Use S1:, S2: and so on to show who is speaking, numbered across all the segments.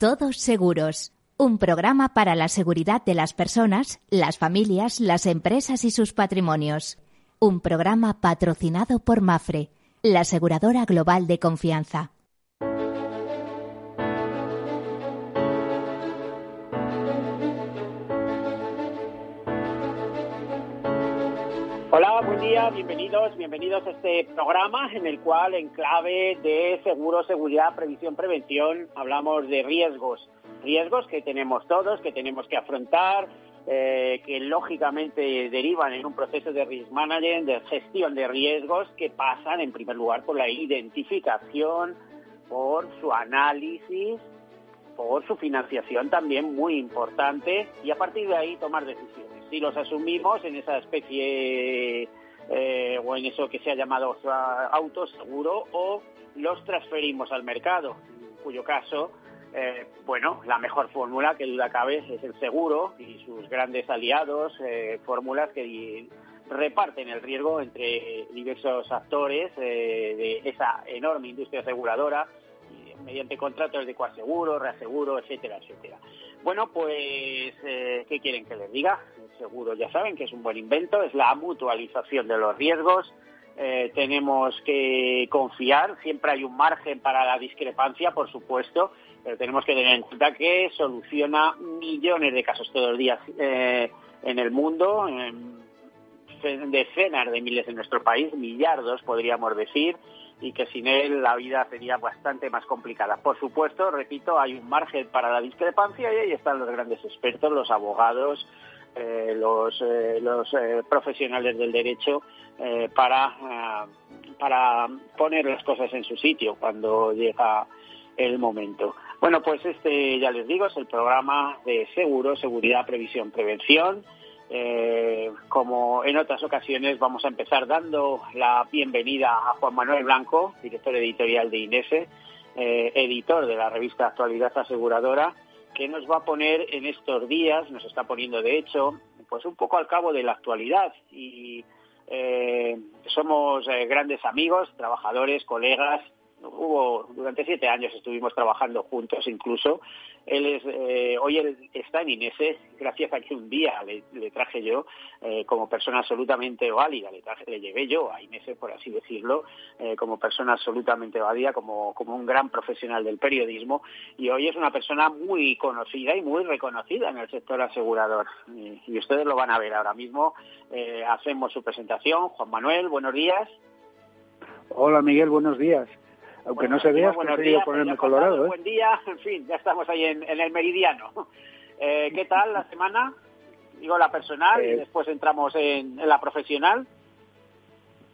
S1: Todos Seguros, un programa para la seguridad de las personas, las familias, las empresas y sus patrimonios. Un programa patrocinado por Mafre, la aseguradora global de confianza.
S2: Día, bienvenidos, bienvenidos a este programa en el cual en clave de seguro, seguridad, previsión, prevención hablamos de riesgos, riesgos que tenemos todos, que tenemos que afrontar, eh, que lógicamente derivan en un proceso de risk management, de gestión de riesgos que pasan en primer lugar por la identificación, por su análisis, por su financiación también muy importante y a partir de ahí tomar decisiones. Si los asumimos en esa especie eh, o en eso que se ha llamado autoseguro o los transferimos al mercado, en cuyo caso, eh, bueno, la mejor fórmula que duda cabe es el seguro y sus grandes aliados, eh, fórmulas que reparten el riesgo entre diversos actores de esa enorme industria aseguradora mediante contratos de coaseguro, reaseguro, etcétera, etcétera. Bueno, pues, ¿qué quieren que les diga? seguro ya saben que es un buen invento, es la mutualización de los riesgos. Eh, tenemos que confiar, siempre hay un margen para la discrepancia, por supuesto, pero tenemos que tener en cuenta que soluciona millones de casos todos los días eh, en el mundo, decenas de miles en nuestro país, millardos podríamos decir, y que sin él la vida sería bastante más complicada. Por supuesto, repito, hay un margen para la discrepancia y ahí están los grandes expertos, los abogados, eh, los, eh, los eh, profesionales del derecho para, para poner las cosas en su sitio cuando llega el momento. Bueno, pues este, ya les digo, es el programa de seguro, seguridad, previsión, prevención. Como en otras ocasiones, vamos a empezar dando la bienvenida a Juan Manuel Blanco, director editorial de INESE, editor de la revista Actualidad Aseguradora, que nos va a poner en estos días, nos está poniendo de hecho, pues un poco al cabo de la actualidad. Y eh, somos eh, grandes amigos, trabajadores, colegas, hubo durante siete años estuvimos trabajando juntos incluso. Él es eh, hoy él está en Inese gracias a que un día le, traje yo eh, como persona absolutamente válida le traje le llevé yo a Inese por así decirlo eh, como persona absolutamente válida como como un gran profesional del periodismo. Y hoy es una persona muy conocida y muy reconocida en el sector asegurador. Y, y ustedes lo van a ver ahora mismo. Hacemos su presentación. Juan Manuel buenos días.
S3: Hola Miguel buenos días aunque no se vea,
S2: he días,
S3: ponerme colorado.
S2: ¿eh? Buen día, en fin, ya estamos ahí en, el meridiano. Eh, ¿Qué tal la semana? Digo la personal y eh, después entramos en, la profesional.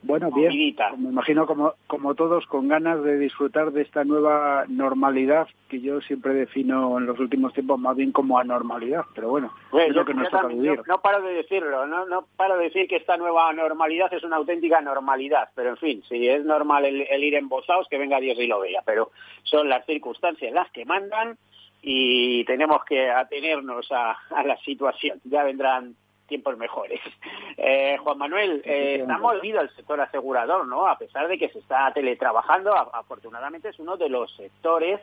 S3: Bueno, bien. Me imagino como, como todos con ganas de disfrutar de esta nueva normalidad que yo siempre defino en los últimos tiempos más bien como anormalidad, pero bueno, es lo que nos toca vivir.
S2: No, paro de decirlo, no, no paro de decir que esta nueva normalidad es una auténtica normalidad, pero en fin, si es normal el, ir embozados, que venga Dios y lo vea, pero son las circunstancias las que mandan y tenemos que atenernos a, a la situación. Ya vendrán tiempos mejores. Eh, Juan Manuel, eh, está movido el sector asegurador, ¿no? A pesar de que se está teletrabajando, afortunadamente es uno de los sectores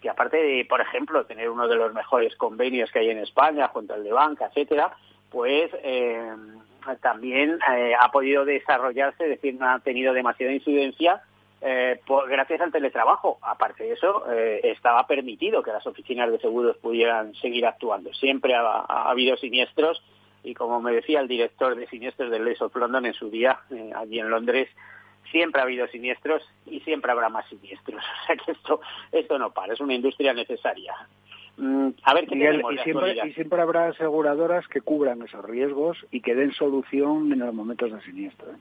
S2: que aparte de, por ejemplo, tener uno de los mejores convenios que hay en España junto al de banca, etcétera, pues eh, también eh, ha podido desarrollarse, es decir, no ha tenido demasiada incidencia eh, gracias al teletrabajo. Aparte de eso, eh, estaba permitido que las oficinas de seguros pudieran seguir actuando. Siempre ha, ha habido siniestros y como me decía el director de siniestros del Les of London en su día, eh, allí en Londres, siempre ha habido siniestros y siempre habrá más siniestros. O sea que esto, esto no para, es una industria necesaria. Mm, a ver qué tenemos
S3: y, siempre, y siempre habrá aseguradoras que cubran esos riesgos y que den solución en los momentos de siniestro. ¿eh?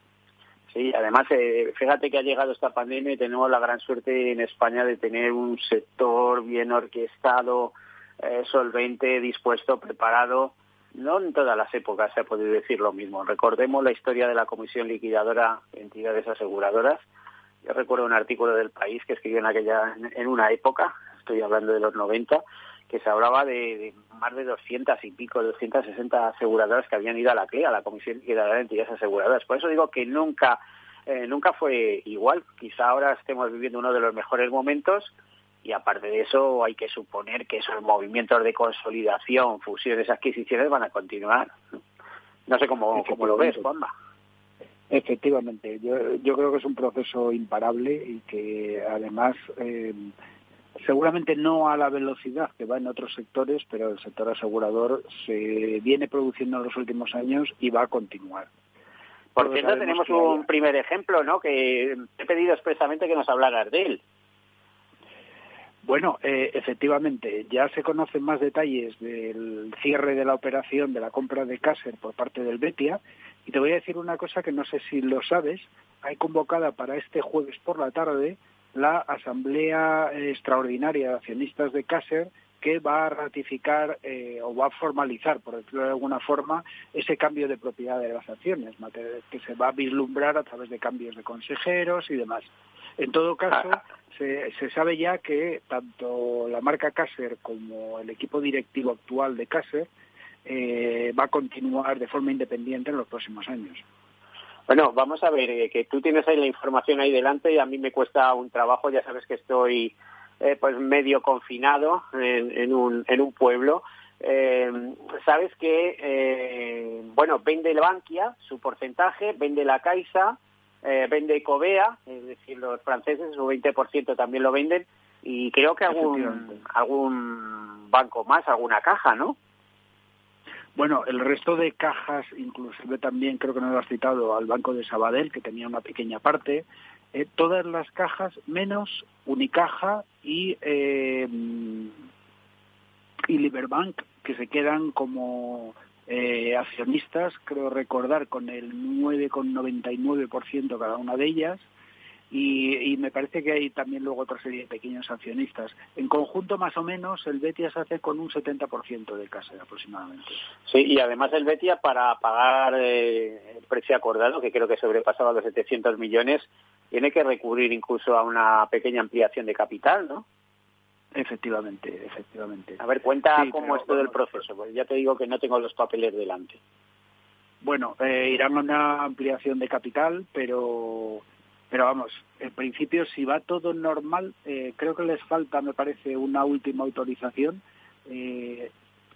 S2: Sí, además, eh, fíjate que ha llegado esta pandemia y tenemos la gran suerte en España de tener un sector bien orquestado, solvente, dispuesto, preparado no en todas las épocas se ha podido decir lo mismo. Recordemos la historia de la Comisión Liquidadora de Entidades Aseguradoras. Yo recuerdo un artículo del país que escribió en aquella, en una época, estoy hablando de los 90, que se hablaba de, más de 200 y pico, 260 aseguradoras que habían ido a la CLE, a la Comisión Liquidadora de Entidades Aseguradoras. Por eso digo que nunca, eh, nunca fue igual. Quizá ahora estemos viviendo uno de los mejores momentos y aparte de eso hay que suponer que esos movimientos de consolidación, fusiones, adquisiciones van a continuar. No sé cómo, cómo lo ves, Juanma.
S3: Efectivamente, yo, yo creo que es un proceso imparable y que además eh, seguramente no a la velocidad que va en otros sectores, pero el sector asegurador se viene produciendo en los últimos años y va a continuar.
S2: Por cierto, tenemos un primer ejemplo, ¿no? Que he pedido expresamente que nos hablaras de él.
S3: Bueno, eh, efectivamente, ya se conocen más detalles del cierre de la operación de la compra de Caser por parte del Betia. Y te voy a decir una cosa que no sé si lo sabes. Hay convocada para este jueves por la tarde la Asamblea Extraordinaria de Accionistas de Caser que va a ratificar eh, o va a formalizar, por decirlo de alguna forma, ese cambio de propiedad de las acciones, que se va a vislumbrar a través de cambios de consejeros y demás. En todo caso, ah. se, sabe ya que tanto la marca Caser como el equipo directivo actual de Caser eh, va a continuar de forma independiente en los próximos años.
S2: Bueno, vamos a ver, eh, que tú tienes ahí la información ahí delante y a mí me cuesta un trabajo, ya sabes que estoy eh, pues medio confinado en, un, en un pueblo. sabes que, bueno, vende el Bankia su porcentaje, vende la Caixa, eh, vende Covea, es decir, los franceses su 20% también lo venden y creo que algún, algún banco más, alguna caja, ¿no?
S3: Bueno, el resto de cajas, inclusive también creo que no lo has citado al Banco de Sabadell, que tenía una pequeña parte, eh, todas las cajas menos Unicaja y, eh, y Liberbank, que se quedan como eh, accionistas, creo recordar, con el 9,99% cada una de ellas. Y, me parece que hay también luego otra serie de pequeños accionistas. En conjunto, más o menos, el Betia se hace con un 70% de casa aproximadamente.
S2: Sí, y además el Betia, para pagar eh, el precio acordado, que creo que sobrepasaba los 700 millones, tiene que recurrir incluso a una pequeña ampliación de capital, ¿no?
S3: Efectivamente, efectivamente.
S2: A ver, cuenta cómo es todo el proceso, porque ya te digo que no tengo los papeles delante.
S3: Bueno, eh, irán a una ampliación de capital, pero pero vamos, en principio si va todo normal, eh, creo que les falta, me parece, una última autorización. Eh,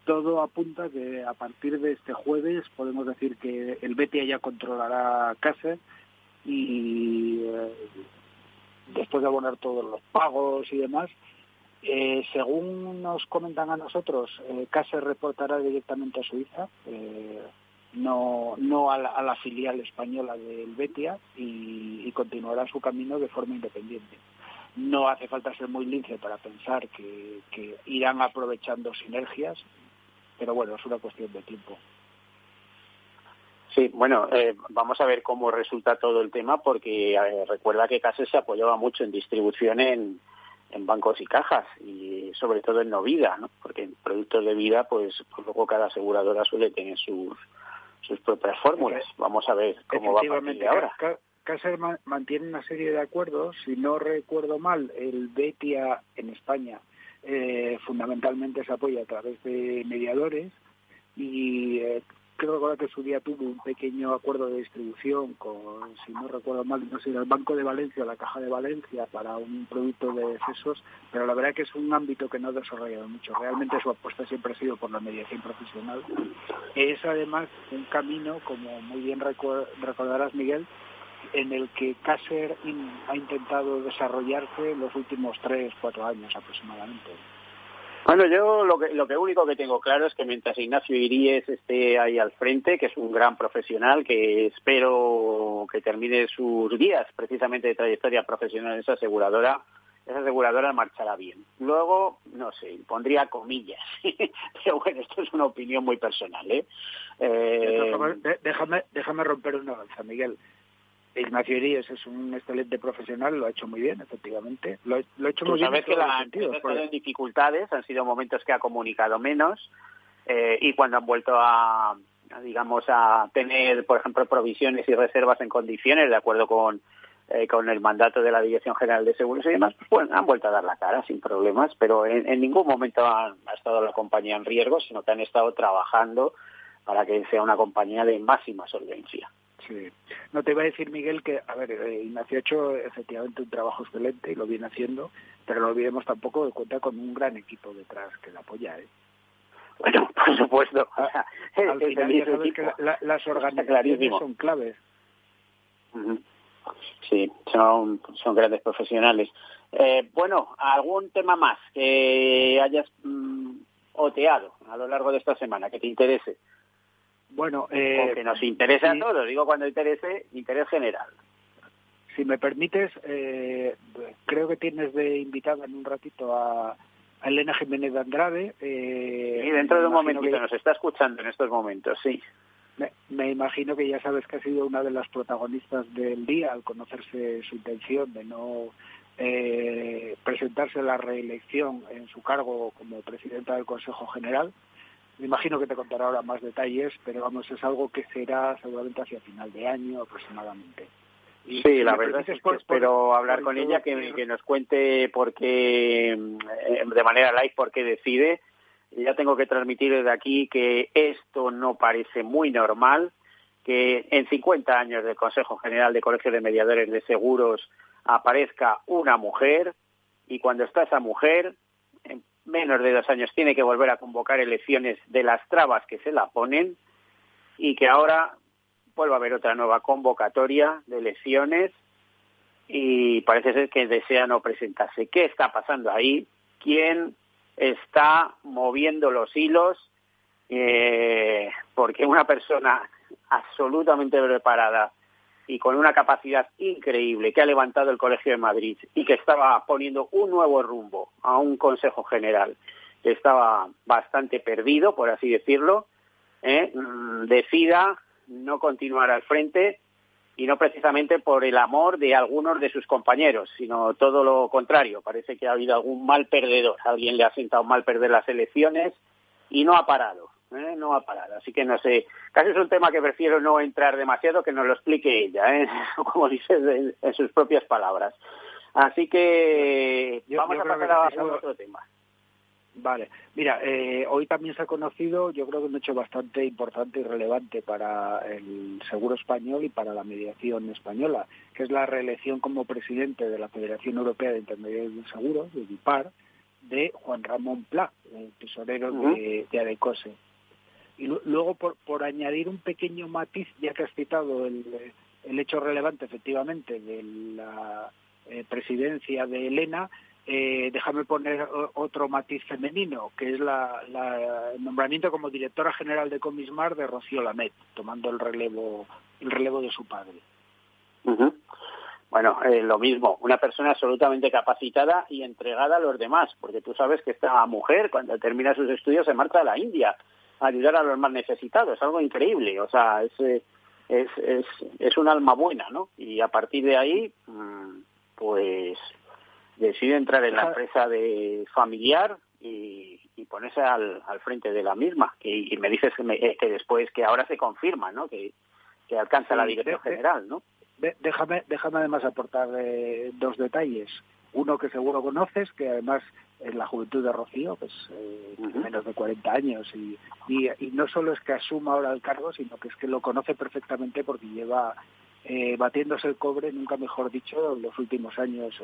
S3: todo apunta que a partir de este jueves podemos decir que el BTA ya controlará casa y eh, después de abonar todos los pagos y demás, eh, según nos comentan a nosotros, eh, CASE reportará directamente a Suiza, eh, no, no a la, filial española del Betia y, continuará su camino de forma independiente. No hace falta ser muy lince para pensar que, irán aprovechando sinergias, pero bueno, es una cuestión de tiempo.
S2: Sí, bueno, eh, vamos a ver cómo resulta todo el tema, porque recuerda que CASE se apoyaba mucho en distribución en, en bancos y cajas y sobre todo en no vida, ¿no? porque en productos de vida pues, pues luego cada aseguradora suele tener sus, sus propias fórmulas. Vamos a ver cómo va a partir de ahora.
S3: Caser mantiene una serie de acuerdos, si no recuerdo mal, el Betia en España eh, fundamentalmente se apoya a través de mediadores y eh, creo que su día tuvo un pequeño acuerdo de distribución con, si no recuerdo mal, no sé, el Banco de Valencia o la Caja de Valencia para un producto de excesos, pero la verdad que es un ámbito que no ha desarrollado mucho. Realmente su apuesta siempre ha sido por la mediación profesional. Es además un camino, como muy bien recordarás, Miguel, en el que Caser ha intentado desarrollarse los últimos tres, cuatro años aproximadamente.
S2: Bueno, yo lo que, lo que único que tengo claro es que mientras Ignacio Iríez esté ahí al frente, que es un gran profesional, que espero que termine sus días precisamente de trayectoria profesional en esa aseguradora, esa aseguradora marchará bien. Luego, no sé, pondría comillas, pero bueno, esto es una opinión muy personal. ¿eh?
S3: eh déjame, déjame romper una lanza, Miguel. Ignacio Iríes es un excelente profesional, lo ha hecho muy bien, efectivamente. Lo, lo ha hecho muy
S2: sabes que la empresa ha estado en dificultades, han sido momentos que ha comunicado menos eh, y cuando han vuelto a, digamos, a tener, por ejemplo, provisiones y reservas en condiciones, de acuerdo con, eh, con el mandato de la Dirección General de Seguros y demás, pues bueno, han vuelto a dar la cara sin problemas, pero en, ningún momento ha estado la compañía en riesgo, sino que han estado trabajando para que sea una compañía de máxima solvencia.
S3: Sí. No te iba a decir, Miguel, que, a ver, eh, Ignacio ha hecho efectivamente un trabajo excelente y lo viene haciendo, pero no olvidemos tampoco que cuenta con un gran equipo detrás que le apoya. ¿eh?
S2: Bueno, por supuesto.
S3: Ah, al final ya sabes que las organizaciones son claves.
S2: Sí, son, son grandes profesionales. Eh, bueno, ¿algún tema más que hayas mm, oteado a lo largo de esta semana que te interese?
S3: Bueno, eh,
S2: o que nos interese a todos, digo cuando interese, interés general.
S3: Si me permites, eh, creo que tienes de invitada en un ratito a, Elena Jiménez de Andrade.
S2: Eh, y dentro de un momentito que... nos está escuchando en estos momentos, sí.
S3: Me, imagino que ya sabes que ha sido una de las protagonistas del día al conocerse su intención de no eh, presentarse a la reelección en su cargo como presidenta del Consejo General. Me imagino que te contará ahora más detalles, pero vamos, es algo que será seguramente hacia final de año aproximadamente.
S2: sí, la verdad es que espero hablar con ella, que, que, nos cuente por qué, eh, de manera live, por qué decide ya tengo que transmitir desde aquí que esto no parece muy normal, que en 50 años del Consejo General de Colegio de Mediadores de Seguros aparezca una mujer y cuando está esa mujer, menos de dos años tiene que volver a convocar elecciones de las trabas que se la ponen y que ahora vuelva a haber otra nueva convocatoria de elecciones y parece ser que desea no presentarse. ¿Qué está pasando ahí? ¿Quién está moviendo los hilos eh, porque una persona absolutamente preparada y con una capacidad increíble que ha levantado el Colegio de Madrid y que estaba poniendo un nuevo rumbo a un Consejo General. Que estaba bastante perdido, por así decirlo, eh, mm, decida no continuar al frente y no precisamente por el amor de algunos de sus compañeros, sino todo lo contrario. Parece que ha habido algún mal perdedor, alguien le ha sentado mal perder las elecciones y no ha parado, ¿eh? no ha parado. Así que no sé, casi es un tema que prefiero no entrar demasiado, que nos lo explique ella, ¿eh? como dice en, sus propias palabras. Así que vamos a pasar a otro tema.
S3: Vale, mira, eh, hoy también se ha conocido, yo creo que un hecho bastante importante y relevante para el seguro español y para la mediación española, que es la reelección como presidente de la Federación Europea de Intermediarios de Seguros, de IPAR, de Juan Ramón Pla, el tesorero de, de, Adecose. Y luego, por, por añadir un pequeño matiz, ya que has citado el, el hecho relevante, efectivamente, de la eh, presidencia de Elena, eh, déjame poner otro matiz femenino, que es la, el nombramiento como directora general de Comismar de Rocío Lamet, tomando el relevo, el relevo de su padre.
S2: Bueno, eh, lo mismo, una persona absolutamente capacitada y entregada a los demás, porque tú sabes que esta mujer, cuando termina sus estudios, se marcha a la India ayudar a los más necesitados, es algo increíble, o sea, es, eh, es, es, es un alma buena, ¿no? Y a partir de ahí, mm, pues decide entrar en la empresa de familiar y, ponerse al, frente de la misma. Y, me dices que, que, después, que ahora se confirma, ¿no? Que, alcanza la dirección general, ¿no?
S3: Déjame, déjame además aportar eh, dos detalles. Uno que seguro conoces, que además en la juventud de Rocío, pues eh, menos de 40 años, y, y, no solo es que asuma ahora el cargo, sino que es que lo conoce perfectamente porque lleva eh, batiéndose el cobre, nunca mejor dicho, en los últimos años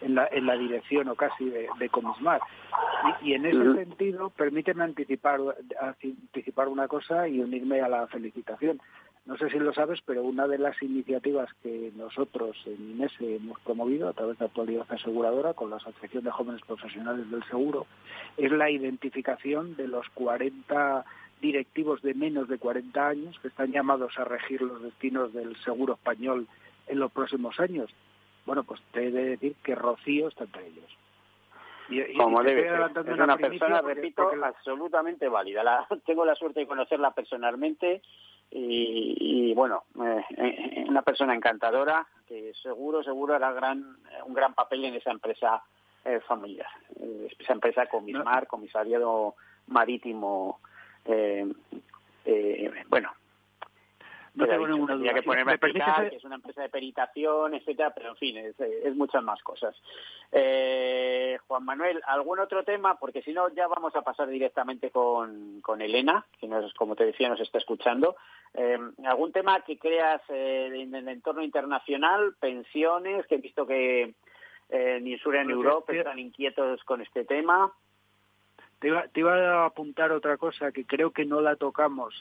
S3: en, la, en la, dirección o casi de, de Comismar. Y, en ese sentido, permíteme anticipar, anticipar una cosa y unirme a la felicitación. No sé si lo sabes, pero una de las iniciativas que nosotros en INESE hemos promovido a través de Actualidad Aseguradora con la Asociación de Jóvenes Profesionales del Seguro es la identificación de los 40 directivos de menos de 40 años que están llamados a regir los destinos del seguro español en los próximos años. Bueno, pues te he de decir que Rocío está entre ellos.
S2: Y, Como debe ser. Es una persona, repito, absolutamente válida. La, tengo la suerte de conocerla personalmente y, bueno, eh, eh, una persona encantadora que seguro, seguro hará gran, un gran papel en esa empresa eh, familiar. esa empresa Comismar, Comisariado Marítimo eh, eh, bueno.
S3: No tengo ninguna duda.
S2: que ponerme a explicar que es una empresa de peritación, etcétera, pero en fin, es, muchas más cosas. Eh, Juan Manuel, ¿algún otro tema? Porque si no, ya vamos a pasar directamente con, con Elena, que nos, como te decía, nos está escuchando. Eh, ¿Algún tema que creas eh, en el entorno internacional? Pensiones, que he visto que eh, en Insura en Europa están inquietos con este tema.
S3: Te iba, a apuntar otra cosa que creo que no la tocamos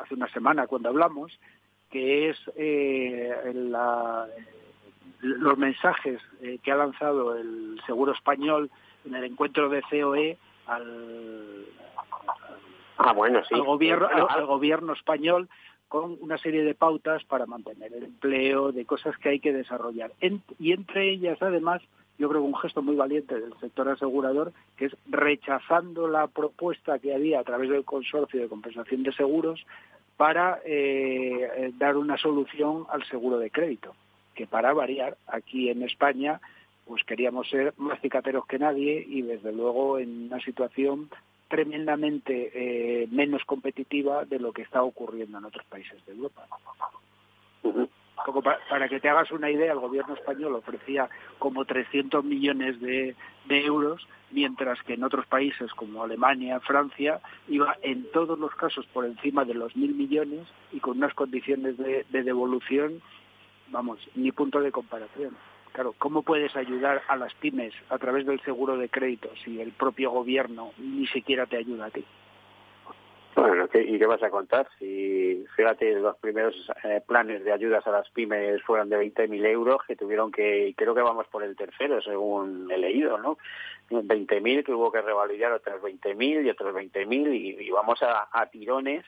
S3: hace una semana cuando hablamos, que es eh, los mensajes eh, que ha lanzado el Seguro Español en el encuentro de COE al,
S2: ah, bueno, sí.
S3: gobierno, al, gobierno español con una serie de pautas para mantener el empleo, de cosas que hay que desarrollar. y entre ellas, además, yo creo que un gesto muy valiente del sector asegurador, que es rechazando la propuesta que había a través del consorcio de compensación de seguros para eh, eh, dar una solución al seguro de crédito, que para variar aquí en España pues queríamos ser más cicateros que nadie y desde luego en una situación tremendamente eh, menos competitiva de lo que está ocurriendo en otros países de Europa para, que te hagas una idea, el gobierno español ofrecía como 300 millones de, euros, mientras que en otros países como Alemania, Francia, iba en todos los casos por encima de los mil millones y con unas condiciones de, devolución, vamos, ni punto de comparación. Claro, ¿cómo puedes ayudar a las pymes a través del seguro de crédito si el propio gobierno ni siquiera te ayuda a ti?
S2: Bueno, ¿y qué vas a contar? Si, fíjate, los primeros eh, planes de ayudas a las pymes fueron de 20.000 euros, que tuvieron que, creo que vamos por el tercero, según he leído, ¿no? 20.000 que hubo que revalidar otros 20.000 y otros 20.000 y, y vamos a, tirones.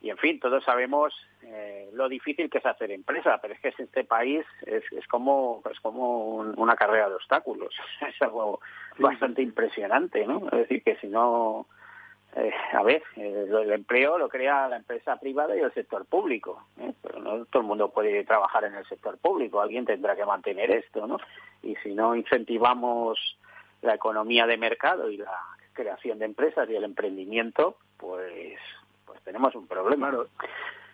S2: Y en fin, todos sabemos eh, lo difícil que es hacer empresa, pero es que este país es, es como es como una carrera de obstáculos. Es algo bastante impresionante, ¿no? Es decir, que si no eh, a ver, eh, el empleo lo crea la empresa privada y el sector público, ¿eh? pero no todo el mundo puede trabajar en el sector público, alguien tendrá que mantener esto, ¿no? Y si no incentivamos la economía de mercado y la creación de empresas y el emprendimiento, pues, pues tenemos un problema.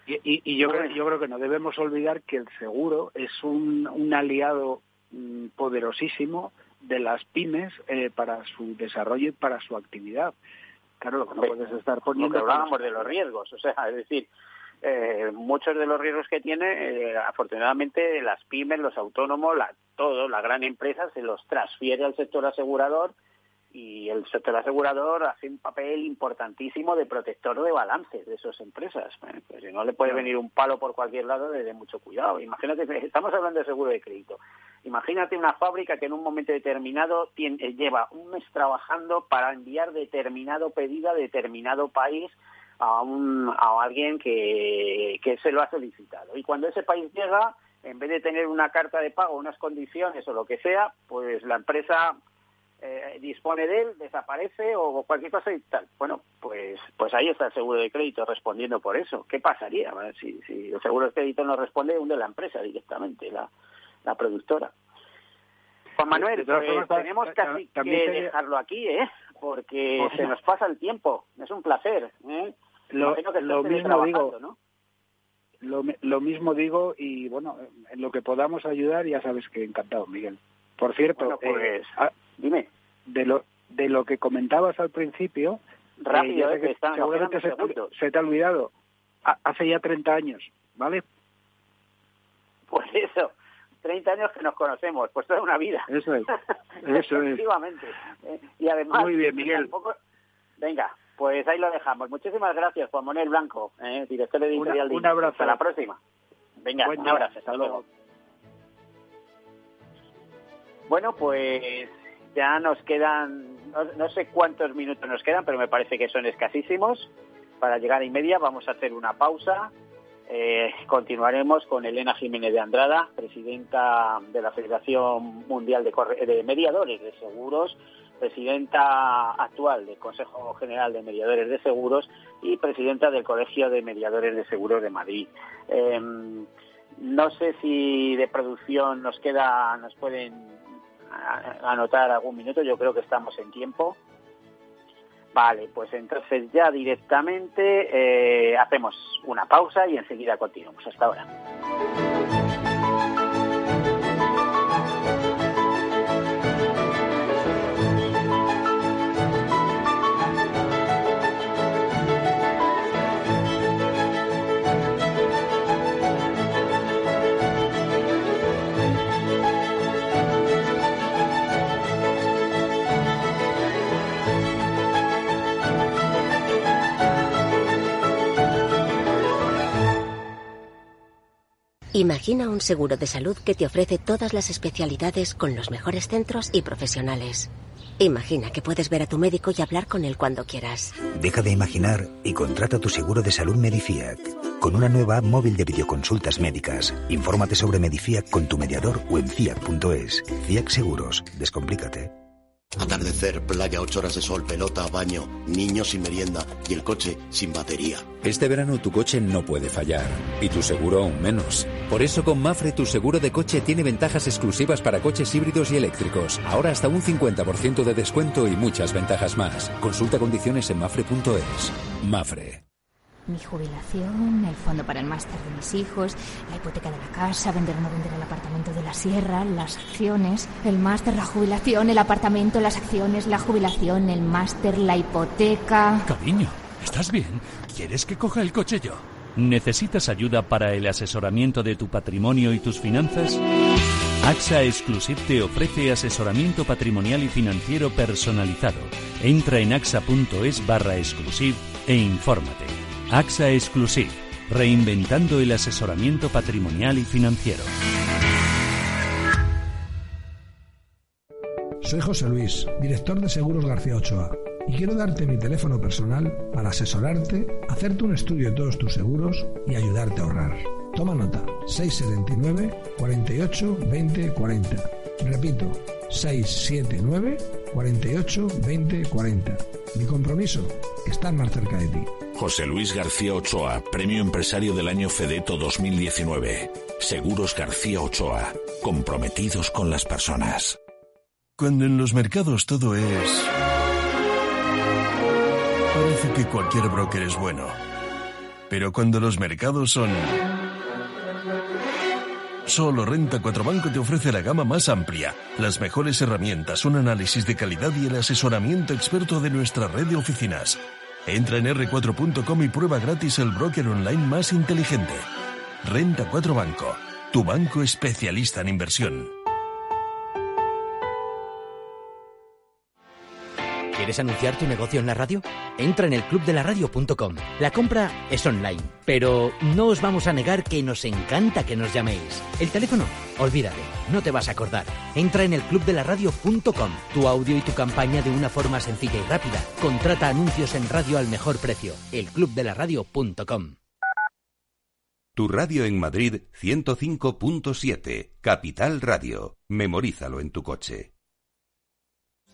S3: Y, yo, creo, yo creo que no debemos olvidar que el seguro es un, un aliado mm, poderosísimo de las pymes para su desarrollo y para su actividad. Claro, lo que no puedes estar poniendo...
S2: hablábamos de los riesgos, o sea, es decir, eh, muchos de los riesgos que tiene, eh, afortunadamente, las pymes, los autónomos, la, todo, la gran empresa se los transfiere al sector asegurador y el sector asegurador hace un papel importantísimo de protector de balances de esas empresas. ¿eh? Pues si no le puede venir un palo por cualquier lado, de mucho cuidado. Imagínate, estamos hablando de seguro de crédito. Imagínate una fábrica que en un momento determinado eh, lleva un mes trabajando para enviar determinado pedido a determinado país a, un, a alguien que, que se lo ha solicitado. Y cuando ese país llega, en vez de tener una carta de pago, unas condiciones o lo que sea, pues la empresa eh, dispone de él, desaparece o cualquier cosa y tal. Bueno, pues pues ahí está el seguro de crédito respondiendo por eso. ¿Qué pasaría si, si el seguro de crédito no responde, hunde la empresa directamente, la, la productora? Juan Manuel, pues, tenemos casi que dejarlo aquí, ¿eh? Porque se nos pasa el tiempo. Es un placer. ¿eh?
S3: Lo, lo mismo digo. ¿no? Lo, lo mismo digo y bueno, en lo que podamos ayudar ya sabes que encantado, Miguel. Por cierto,
S2: eh, pues, ah, dime.
S3: De lo, de lo que comentabas al principio,
S2: Rápido, eh, que
S3: seguramente se, se, te ha olvidado. Hace ya 30 años, ¿vale?
S2: Pues eso, 30 años que nos conocemos, pues toda una vida.
S3: Eso es, eso es.
S2: Efectivamente. Eh, y además...
S3: Muy bien, Miguel.
S2: Venga, pues ahí lo dejamos. Muchísimas gracias, Juan Manuel Blanco, eh, director editorial
S3: de Un abrazo.
S2: Hasta la próxima. Venga, un abrazo. Hasta luego. Bueno, pues ya nos quedan, no, sé cuántos minutos nos quedan, pero me parece que son escasísimos. Para llegar a y media vamos a hacer una pausa. Eh, continuaremos con Elena Jiménez de Andrada, presidenta de la Federación Mundial de, de Mediadores de Seguros, presidenta actual del Consejo General de Mediadores de Seguros y presidenta del Colegio de Mediadores de Seguros de Madrid. Em, no sé si de producción nos queda, nos pueden anotar algún minuto, yo creo que estamos en tiempo. Vale, pues entonces ya directamente eh, hacemos una pausa y enseguida continuamos. Hasta ahora.
S4: Imagina un seguro de salud que te ofrece todas las especialidades con los mejores centros y profesionales. Imagina que puedes ver a tu médico y hablar con él cuando quieras.
S5: Deja de imaginar y contrata tu seguro de salud Medifiac. Con una nueva app móvil de videoconsultas médicas. Infórmate sobre Medifiac con tu mediador o en fiac.es. Fiac Seguros. Descomplícate.
S6: Atardecer, playa, ocho horas de sol, pelota, baño, niños sin merienda y el coche sin batería.
S7: Este verano tu coche no puede fallar y tu seguro aún menos. Por eso con Mafre tu seguro de coche tiene ventajas exclusivas para coches híbridos y eléctricos. Ahora hasta un 50% de descuento y muchas ventajas más. Consulta condiciones en mafre.es. Mafre
S1: mi jubilación, el fondo para el máster de mis hijos, la hipoteca de la casa, vender o no vender el apartamento de la sierra, las acciones, el máster, la jubilación, el apartamento, las acciones, la jubilación, el máster, la hipoteca.
S8: Cariño, ¿estás bien? ¿Quieres que coja el coche yo? ¿Necesitas ayuda para el asesoramiento de tu patrimonio y tus finanzas? AXA Exclusive te ofrece asesoramiento patrimonial y financiero personalizado. Entra en axa.es barra exclusive e infórmate. AXA Exclusive, reinventando el asesoramiento patrimonial y financiero.
S9: Soy José Luis, director de Seguros García Ochoa, y quiero darte mi teléfono personal para asesorarte, hacerte un estudio de todos tus seguros y ayudarte a ahorrar. Toma nota, 679 48 20 40. Repito, 679 48 20 40. Mi compromiso, estar más cerca de ti.
S10: José Luis García Ochoa, Premio Empresario del Año Fedeto 2019. Seguros García Ochoa, comprometidos con las personas.
S11: Cuando en los mercados todo es... Parece que cualquier broker es bueno. Pero cuando los mercados son... Solo Renta 4 Banco te ofrece la gama más amplia, las mejores herramientas, un análisis de calidad y el asesoramiento experto de nuestra red de oficinas. Entra en r4.com y prueba gratis el broker online más inteligente. Renta 4 Banco, tu banco especialista en inversión.
S12: ¿Quieres anunciar tu negocio en la radio? Entra en el clubdelaradio.com. La compra es online, pero no os vamos a negar que nos encanta que nos llaméis. El teléfono, olvídate, no te vas a acordar. Entra en el clubdelaradio.com. Tu audio y tu campaña de una forma sencilla y rápida. Contrata anuncios en radio al mejor precio. Elclubdelaradio.com.
S13: Tu radio en Madrid 105.7, Capital Radio. Memorízalo en tu coche.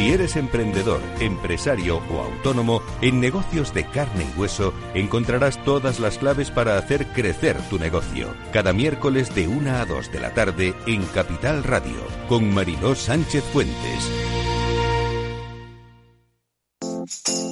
S13: Si eres emprendedor, empresario o autónomo, en negocios de carne y hueso encontrarás todas las claves para hacer crecer tu negocio. Cada miércoles de 1 a 2 de la tarde en Capital Radio, con Mariló Sánchez Fuentes.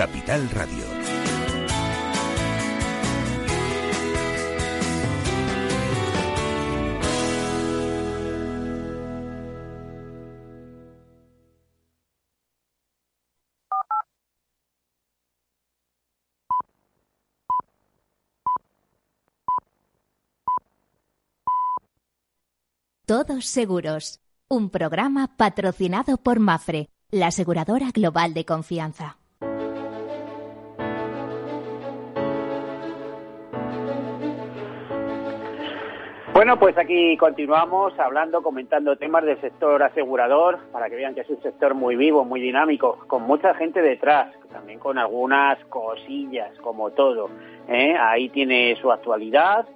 S13: Capital Radio.
S1: Todos Seguros, un programa patrocinado por Mafre, la aseguradora global de confianza.
S2: Bueno, pues aquí continuamos hablando, comentando temas del sector asegurador, para que vean que es un sector muy vivo, muy dinámico, con mucha gente detrás, también con algunas cosillas, como todo. ¿eh? Ahí tiene su actualidad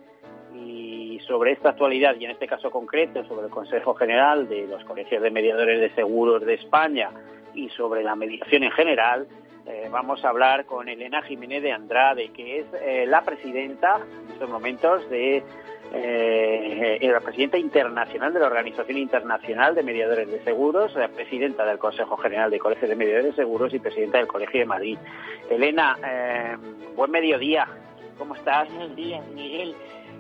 S2: y sobre esta actualidad y en este caso concreto sobre el Consejo General de los Colegios de Mediadores de Seguros de España y sobre la mediación en general, eh, vamos a hablar con Elena Jiménez de Andrade, que es eh, la presidenta en estos momentos de eh, la presidenta internacional de la Organización Internacional de Mediadores de Seguros, la presidenta del Consejo General de Colegios de Mediadores de Seguros y presidenta del Colegio de Madrid. Elena, buen mediodía. ¿Cómo estás?
S14: Buenos días, Miguel.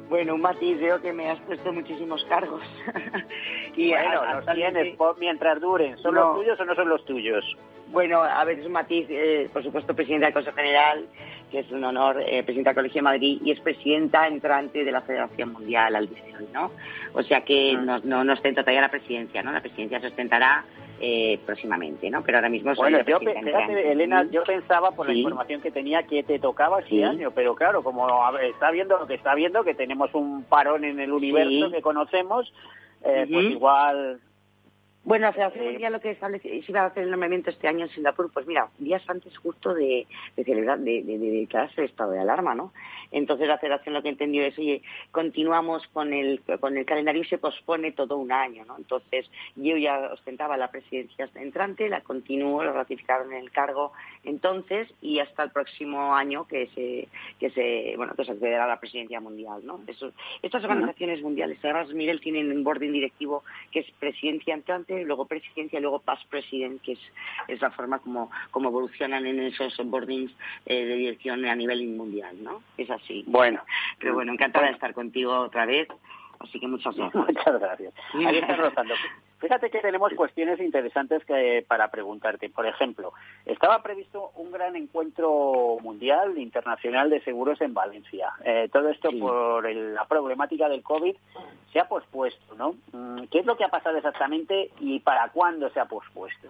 S14: Bueno, un matiz, veo que me has puesto muchísimos cargos.
S2: y bueno, los tienes mientras duren. ¿Son los tuyos o no son los tuyos?
S14: Bueno, a ver, es un matiz, eh, por supuesto, presidenta del Consejo General, que es un honor, eh, presidenta del Colegio de Madrid y es presidenta entrante de la Federación Mundial al día de hoy, ¿no? O sea que mm. no, no, no ostenta todavía la presidencia, ¿no? La presidencia se ostentará eh, próximamente, ¿no? Pero ahora mismo
S2: soy bueno, yo, Elena, yo pensaba por la información que tenía que te tocaba este año, pero claro, como está viendo lo que está viendo, que tenemos un parón en el universo que conocemos, eh, pues igual
S14: bueno, la Federación Mundial lo que establece, si va a hacer el nombramiento este año en Singapur, pues mira, días antes justo de, de celebrar, de, de, de declararse el estado de alarma, ¿no? Entonces la Federación lo que entendió es, oye, continuamos con el, con el calendario y se pospone todo un año, ¿no? Entonces yo ya ostentaba la presidencia entrante, la continúo, lo ratificaron en el cargo entonces y hasta el próximo año que se, que se, bueno, que se accederá a la presidencia mundial, ¿no? estas organizaciones mundiales, además Miguel tienen un boarding directivo que es presidencia entrante luego presidencia, luego past president, que es, es la forma como, como evolucionan en esos boardings eh, de dirección a nivel mundial, ¿no? Es así.
S2: Bueno.
S14: Pero bueno, encantada de estar contigo otra vez. Así que muchas gracias.
S2: Muchas gracias. Ahí. Fíjate que tenemos cuestiones interesantes que, para preguntarte. Por ejemplo, estaba previsto un gran encuentro mundial internacional de seguros en Valencia. Eh, todo esto por la problemática del COVID se ha pospuesto, ¿no? Mm, ¿Qué es lo que ha pasado exactamente y para cuándo se ha pospuesto?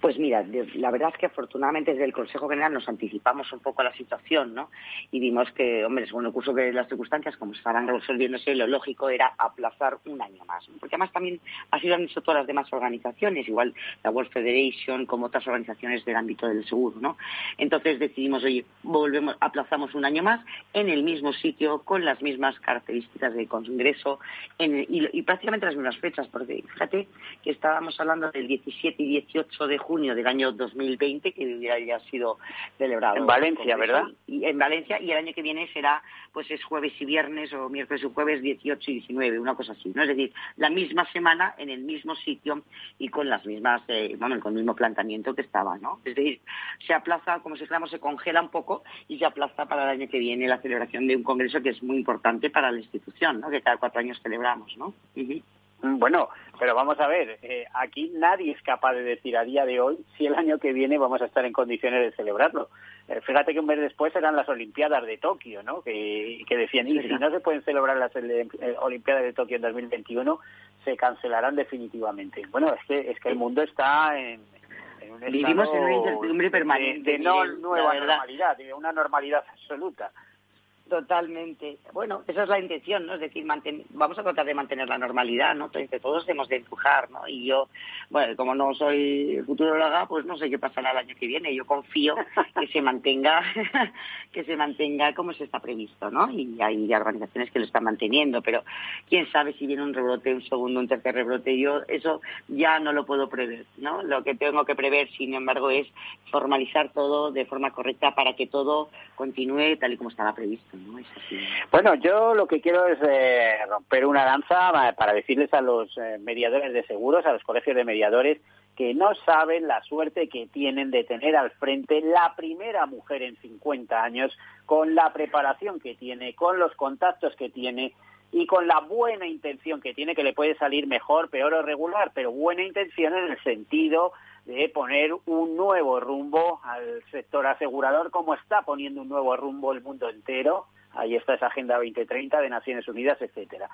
S14: Pues mira, la verdad es que afortunadamente desde el Consejo General nos anticipamos un poco a la situación, ¿no? Y vimos que, hombre, según el curso de las circunstancias, como estaban resolviéndose, lo lógico era aplazar un año más. Porque además también así lo han hecho todas las demás organizaciones, igual la World Federation, como otras organizaciones del ámbito del seguro, ¿no? Entonces decidimos, oye, volvemos, aplazamos un año más en el mismo sitio, con las mismas características del Congreso en y, y, prácticamente las mismas fechas, porque fíjate que estábamos hablando del 17 y 18 de junio del año 2020, que hubiera sido celebrado.
S2: En Valencia, ¿verdad?
S14: Y en Valencia, y el año que viene será, pues es jueves y viernes, o miércoles y jueves 18 y 19, una cosa así, ¿no? Es decir, la misma semana, en el mismo sitio y con las mismas, eh, bueno, con el mismo planteamiento que estaba, ¿no? Es decir, se aplaza, como si dijéramos, se congela un poco y se aplaza para el año que viene la celebración de un congreso que es muy importante para la institución, ¿no? Que cada cuatro años celebramos, ¿no?
S2: Mm, bueno, pero vamos a ver, eh, aquí nadie es capaz de decir a día de hoy si el año que viene vamos a estar en condiciones de celebrarlo. Eh, fíjate que un mes después eran las Olimpiadas de Tokio, ¿no? Que, decían, y si no se pueden celebrar las eh, Olimpiadas de Tokio en 2021, se cancelarán definitivamente. Bueno, es que, es que el mundo está en,
S14: un Vivimos en una incertidumbre permanente.
S2: De, no nueva normalidad, de una normalidad absoluta.
S14: Totalmente. Bueno, esa es la intención, ¿no? Es decir, vamos a tratar de mantener la normalidad, ¿no? Entre todos hemos de empujar, ¿no? Y yo, bueno, como no soy futuróloga, pues no sé qué pasará el año que viene. Yo confío que se mantenga, que se mantenga como se está previsto, ¿no? Y hay organizaciones que lo están manteniendo, pero quién sabe si viene un rebrote, un segundo, un tercer rebrote. Yo eso ya no lo puedo prever, ¿no? Lo que tengo que prever, sin embargo, es formalizar todo de forma correcta para que todo continúe tal y como estaba previsto.
S2: Bueno, yo lo que quiero es eh, romper una danza para decirles a los eh, mediadores de seguros, a los colegios de mediadores, que no saben la suerte que tienen de tener al frente la primera mujer en 50 años, con la preparación que tiene, con los contactos que tiene y con la buena intención que tiene, que le puede salir mejor, peor o regular, pero buena intención en el sentido de poner un nuevo rumbo al sector asegurador, como está poniendo un nuevo rumbo el mundo entero. Ahí está esa Agenda 2030 de Naciones Unidas, etcétera.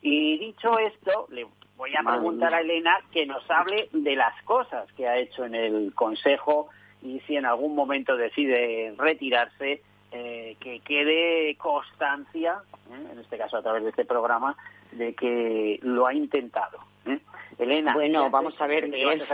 S2: Y dicho esto, le voy a preguntar a Elena que nos hable de las cosas que ha hecho en el Consejo y si en algún momento decide retirarse, eh, que quede constancia, ¿eh? en este caso a través de este programa, de que lo ha intentado. ¿eh? Elena.
S14: Bueno, vamos a ver, Miguel.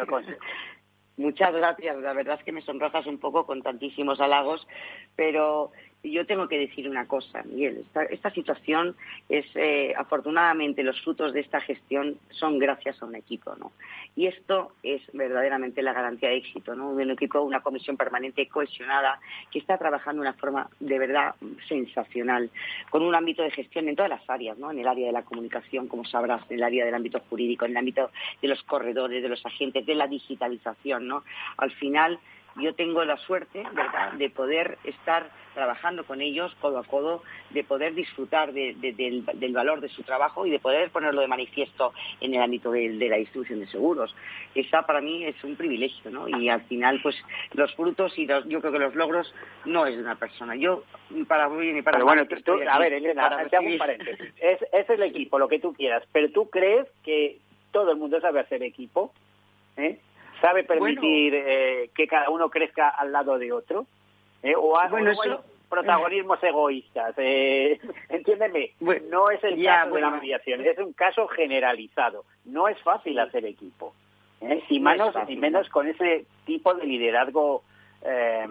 S14: Muchas gracias. La verdad es que me sonrojas un poco con tantísimos halagos, pero yo tengo que decir una cosa, Miguel. Esta, situación es, eh, afortunadamente, los frutos de esta gestión son gracias a un equipo, ¿no? Y esto es verdaderamente la garantía de éxito, ¿no? Un equipo, una comisión permanente cohesionada que está trabajando de una forma de verdad sensacional, con un ámbito de gestión en todas las áreas, ¿no? En el área de la comunicación, como sabrás, en el área del ámbito jurídico, en el ámbito de los corredores, de los agentes, de la digitalización, ¿no? Al final, yo tengo la suerte, ¿verdad?, de poder estar trabajando con ellos codo a codo, de poder disfrutar del, valor de su trabajo y de poder ponerlo de manifiesto en el ámbito de, la distribución de seguros. Esa para mí es un privilegio, ¿no? Y al final, pues los frutos y yo creo que los logros no es de una persona. Yo, para bien y para
S2: pero bueno, tú, a ver, Elena, te hago un paréntesis. Es, es el equipo, lo que tú quieras, pero tú crees que todo el mundo sabe hacer equipo, ¿eh? Sabe permitir eh, que cada uno crezca al lado de otro. ¿eh? O, hay protagonismos egoístas. Eh, entiéndeme, no es el caso de la mediación, es un caso generalizado. No es fácil hacer equipo. ¿eh? Y, menos, y menos con ese tipo de liderazgo eh,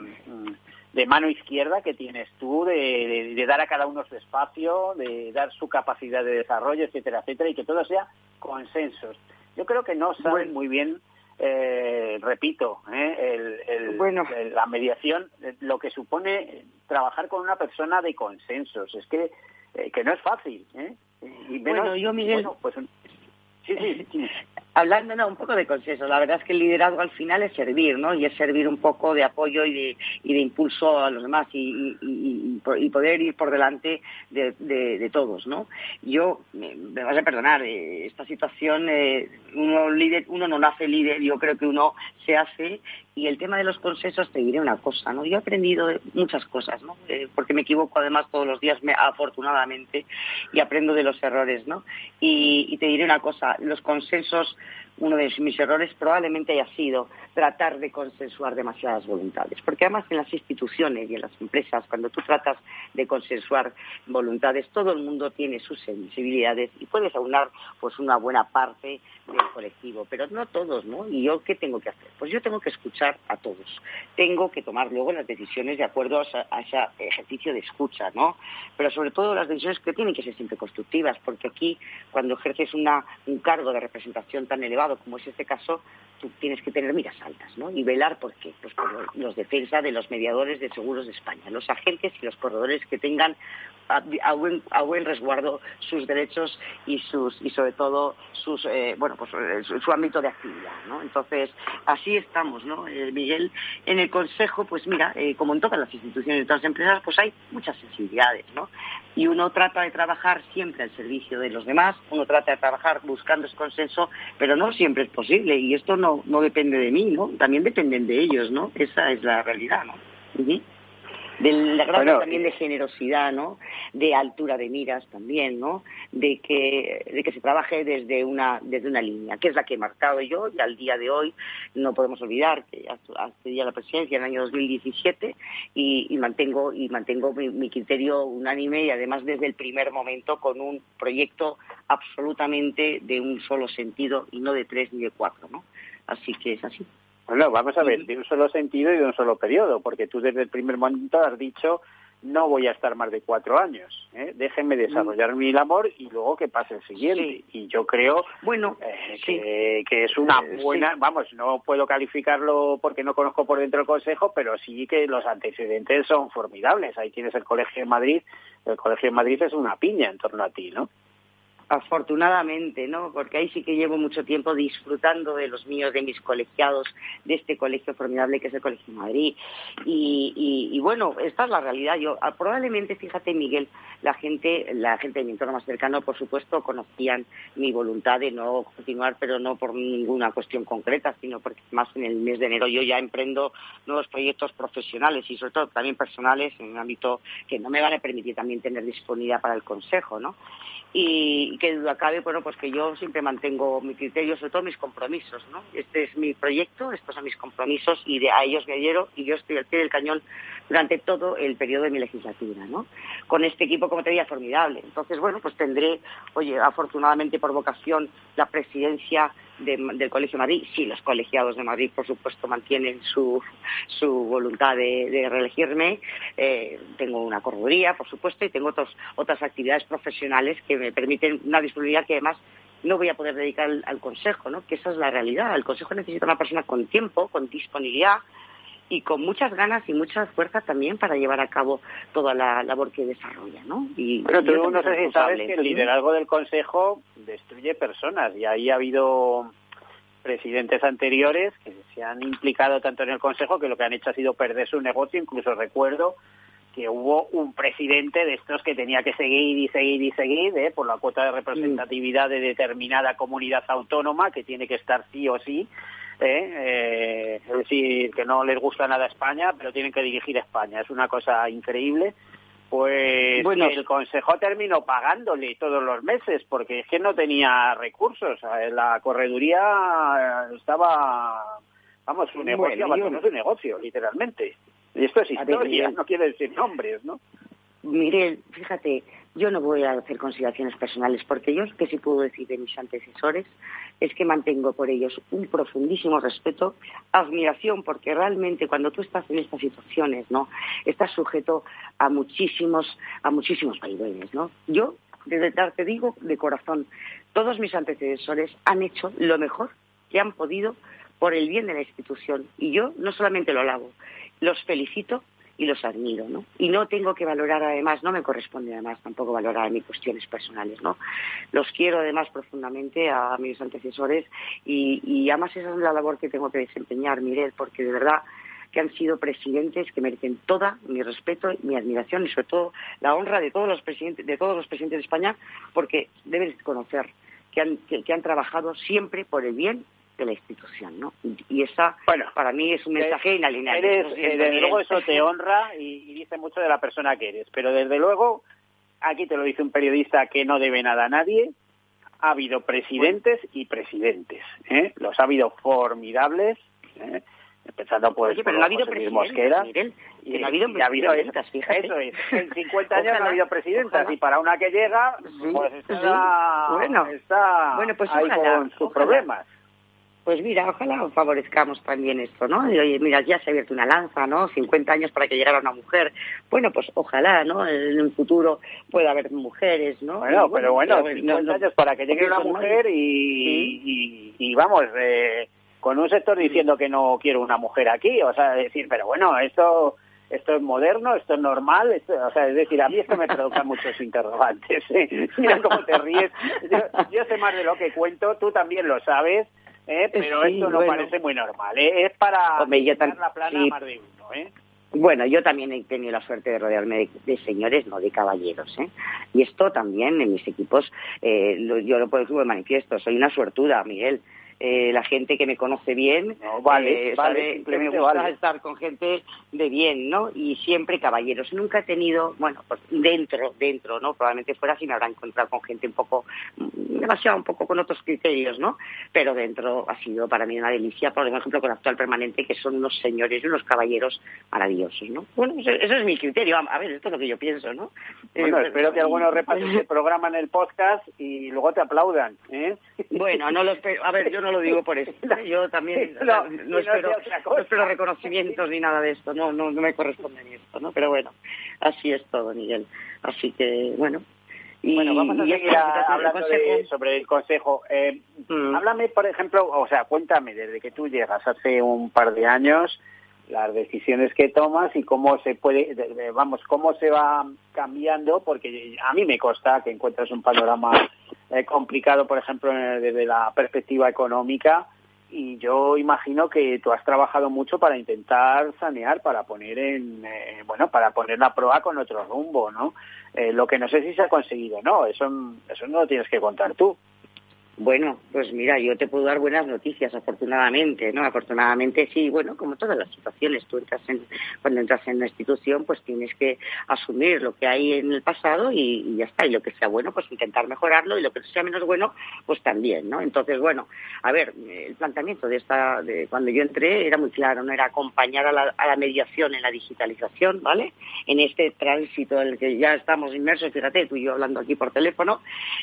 S2: de mano izquierda que tienes tú, de, dar a cada uno su espacio, de dar su capacidad de desarrollo, etcétera, etcétera, y que todo sea consensos. Yo creo que no saben muy bien eh, repito, eh, el, la mediación, eh, lo que supone trabajar con una persona de consensos, es que, eh, que no es fácil. Y
S14: bueno, yo, Miguel, pues, sí, sí, sí. hablando un poco de consenso, la verdad es que el liderazgo al final es servir, ¿no? Y es servir un poco de apoyo y de, y de impulso a los demás y, poder ir por delante de, todos, ¿no? Yo, me, vas a perdonar, eh, esta situación, eh, uno, uno no nace líder, yo creo que uno se hace y el tema de los consensos te diré una cosa, ¿no? Yo he aprendido muchas cosas, ¿no? Eh, porque me equivoco además todos los días, me, afortunadamente, y aprendo de los errores, ¿no? Y, y te diré una cosa, los consensos uno de mis errores probablemente haya sido tratar de consensuar demasiadas voluntades. Porque además en las instituciones y en las empresas, cuando tú tratas de consensuar voluntades, todo el mundo tiene sus sensibilidades y puedes aunar pues una buena parte del colectivo, pero no todos, ¿no? ¿Y yo qué tengo que hacer? Pues yo tengo que escuchar a todos. Tengo que tomar luego las decisiones de acuerdo a, ese ejercicio de escucha, ¿no? Pero sobre todo las decisiones que tienen que ser siempre constructivas, porque aquí cuando ejerces un cargo de representación tan elevado, como es este caso, tú tienes que tener miras altas, ¿no? Y velar por qué, pues por los defensa de los mediadores de seguros de España, los agentes y los corredores que tengan a, buen, a buen resguardo sus derechos y sus y sobre todo sus eh, bueno pues eh, su, ámbito de actividad no entonces así estamos no eh, Miguel en el consejo pues mira como en todas las instituciones de todas las empresas pues hay muchas sensibilidades no y uno trata de trabajar siempre al servicio de los demás uno trata de trabajar buscando ese consenso pero no siempre es posible y esto no no depende de mí no también dependen de ellos no esa es la realidad no del grado también de generosidad, ¿no? De altura de miras también, ¿no? De que, de que se trabaje desde una, desde una línea, que es la que he marcado yo y al día de hoy no podemos olvidar que accedí a la presidencia en el año 2017 y, y mantengo, y mantengo mi, mi criterio unánime y además desde el primer momento con un proyecto absolutamente de un solo sentido y no de tres ni de cuatro, ¿no? Así que es así.
S2: Bueno, vamos a ver, de un solo sentido y de un solo periodo, porque tú desde el primer momento has dicho no voy a estar más de cuatro años. ¿eh? Déjenme desarrollar mi labor y luego que pase el siguiente. Y yo creo
S14: bueno,
S2: eh, que, es una buena, vamos, no puedo calificarlo porque no conozco por dentro el Consejo, pero sí que los antecedentes son formidables. Ahí tienes el Colegio de Madrid el Colegio de Madrid es una piña en torno a ti, ¿no?
S14: Afortunadamente, ¿no? Porque ahí sí que llevo mucho tiempo disfrutando de los míos, de mis colegiados, de este colegio formidable que es el Colegio Madrid. Y, bueno, esta es la realidad. Yo ah, probablemente, fíjate, Miguel, la gente, la gente de mi entorno más cercano, por supuesto, conocían mi voluntad de no continuar, pero no por ninguna cuestión concreta, sino porque más en el mes de enero yo ya emprendo nuevos proyectos profesionales y sobre todo también personales en un ámbito que no me van a permitir también tener disponibilidad para el Consejo, ¿no? Y que duda cabe, bueno, pues que yo siempre mantengo mi criterio, sobre todo mis compromisos, ¿no? Este es mi proyecto, estos son mis compromisos y de, a ellos me adhiero y yo estoy al pie del cañón durante todo el periodo de mi legislatura, ¿no? Con este equipo, como te decía, formidable. Entonces, bueno, pues tendré, oye, afortunadamente por vocación, la presidencia del Colegio de Madrid. Sí, los colegiados de Madrid, por supuesto, mantienen su, su voluntad de, reelegirme. Eh, tengo una correduría, por supuesto, y tengo otros, otras actividades profesionales que me permiten una disponibilidad que además no voy a poder dedicar al, Consejo, ¿no? que esa es la realidad. El Consejo necesita una persona con tiempo, con disponibilidad, y con muchas ganas y mucha fuerza también para llevar a cabo toda la labor que desarrolla, ¿no?
S2: Y, Pero tú no sé si sabes que el liderazgo del Consejo destruye personas y ahí ha habido presidentes anteriores que se han implicado tanto en el Consejo que lo que han hecho ha sido perder su negocio. Incluso recuerdo que hubo un presidente de estos que tenía que seguir y seguir y seguir ¿eh? por la cuota de representatividad de determinada comunidad autónoma que tiene que estar sí o sí ¿eh? ¿Eh? decir, que no les gusta nada España, pero tienen que dirigir España. Es una cosa increíble. Pues bueno, el Consejo terminó pagándole todos los meses porque es que no tenía recursos. La correduría estaba, vamos, su negocio su negocio, literalmente. Y esto es historia, no quiere decir nombres, ¿no?
S14: Mire, fíjate, yo no voy a hacer consideraciones personales porque yo que sí puedo decir de mis antecesores es que mantengo por ellos un profundísimo respeto, admiración, porque realmente cuando tú estás en estas situaciones, ¿no? Estás sujeto a muchísimos, a muchísimos vaivenes, ¿no? Yo, desde te digo de corazón, todos mis antecesores han hecho lo mejor que han podido por el bien de la institución. Y yo no solamente lo alabo, los felicito y los admiro, ¿no? Y no tengo que valorar además, no me corresponde además tampoco valorar mis cuestiones personales, ¿no? Los quiero además profundamente a mis antecesores y, y además esa es la labor que tengo que desempeñar, Mirel, porque de verdad que han sido presidentes que merecen toda mi respeto, mi admiración y sobre todo la honra de todos los presidentes de todos los presidentes de España, porque deben conocer que han, que han trabajado siempre por el bien de la institución, ¿no? Y esa, bueno, para mí es un mensaje inalienable.
S2: Eh, desde luego eso te honra y, dice mucho de la persona que eres, pero desde luego, aquí te lo dice un periodista que no debe nada a nadie, ha habido presidentes y presidentes, ¿eh? Los ha habido formidables, ¿eh? empezando por,
S14: Oye, pero no ha habido Mosquera.
S2: y, no ha habido presidentas, fíjate. Eso es, en 50 años no ha habido presidentas y para una que llega, pues está, bueno, está bueno, pues ahí con sus problemas.
S14: Pues mira, ojalá favorezcamos también esto, ¿no? Y, oye, mira, ya se ha abierto una lanza, ¿no? 50 años para que llegara una mujer. Bueno, pues ojalá, ¿no? En un futuro pueda haber mujeres, ¿no?
S2: Bueno, pero bueno, 50 años para que llegue una mujer y, y, vamos, eh, con un sector diciendo que no quiero una mujer aquí, o sea, decir, pero bueno, esto esto es moderno, esto es normal, o sea, es decir, a mí esto me provoca muchos interrogantes. ¿eh? Mira cómo te ríes. yo, sé más de lo que cuento, tú también lo sabes, ¿eh? pero esto no parece muy normal. ¿eh? Es para Hombre, la plana más de uno. ¿eh?
S14: Bueno, yo también he tenido la suerte de rodearme de, señores, no de caballeros. ¿eh? Y esto también en mis equipos, eh, yo lo puedo de manifiesto, soy una suertuda, Miguel. Eh, la gente que me conoce bien,
S2: vale, eh, vale,
S14: me gusta estar con gente de bien, ¿no? Y siempre caballeros. Nunca he tenido, bueno, pues dentro, dentro, ¿no? Probablemente fuera si me habrá encontrado con gente un poco, mm, demasiado un poco con otros criterios, ¿no? Pero dentro ha sido para mí una delicia, por ejemplo, con actual permanente, que son unos señores y unos caballeros maravillosos, ¿no? Bueno, eso, es mi criterio. A ver, esto es lo que yo pienso, ¿no?
S2: Bueno, eh, espero que algunos repasen el programa en el podcast y luego te aplaudan, ¿eh?
S14: Bueno, no lo espero. A ver, yo no lo digo por eso. Yo también no, espero, reconocimientos ni nada de esto, no, no, me corresponde ni esto, ¿no? Pero bueno, así es todo, Miguel. Así que, bueno.
S2: Y, bueno, vamos a seguir hablando sobre el consejo. Eh, mm. Háblame, por ejemplo, o sea, cuéntame, desde que tú llegas hace un par de años, las decisiones que tomas y cómo se puede, vamos, cómo se va cambiando, porque a mí me consta que encuentras un panorama eh, complicado, por ejemplo, desde la perspectiva económica, y yo imagino que tú has trabajado mucho para intentar sanear, para poner en, eh, bueno, para poner la prueba con otro rumbo, ¿no? Eh, lo que no sé si se ha conseguido, ¿no? Eso, eso no lo tienes que contar tú.
S14: Bueno, pues mira, yo te puedo dar buenas noticias, afortunadamente, ¿no? Afortunadamente sí, bueno, como todas las situaciones, tú entras en, cuando entras en una institución, pues tienes que asumir lo que hay en el pasado y, ya está, y lo que sea bueno, pues intentar mejorarlo, y lo que sea menos bueno, pues también, ¿no? Entonces, bueno, a ver, el planteamiento de esta, de cuando yo entré era muy claro, ¿no? Era acompañar a la, a la mediación en la digitalización, ¿vale? En este tránsito en el que ya estamos inmersos, fíjate, tú y yo hablando aquí por teléfono,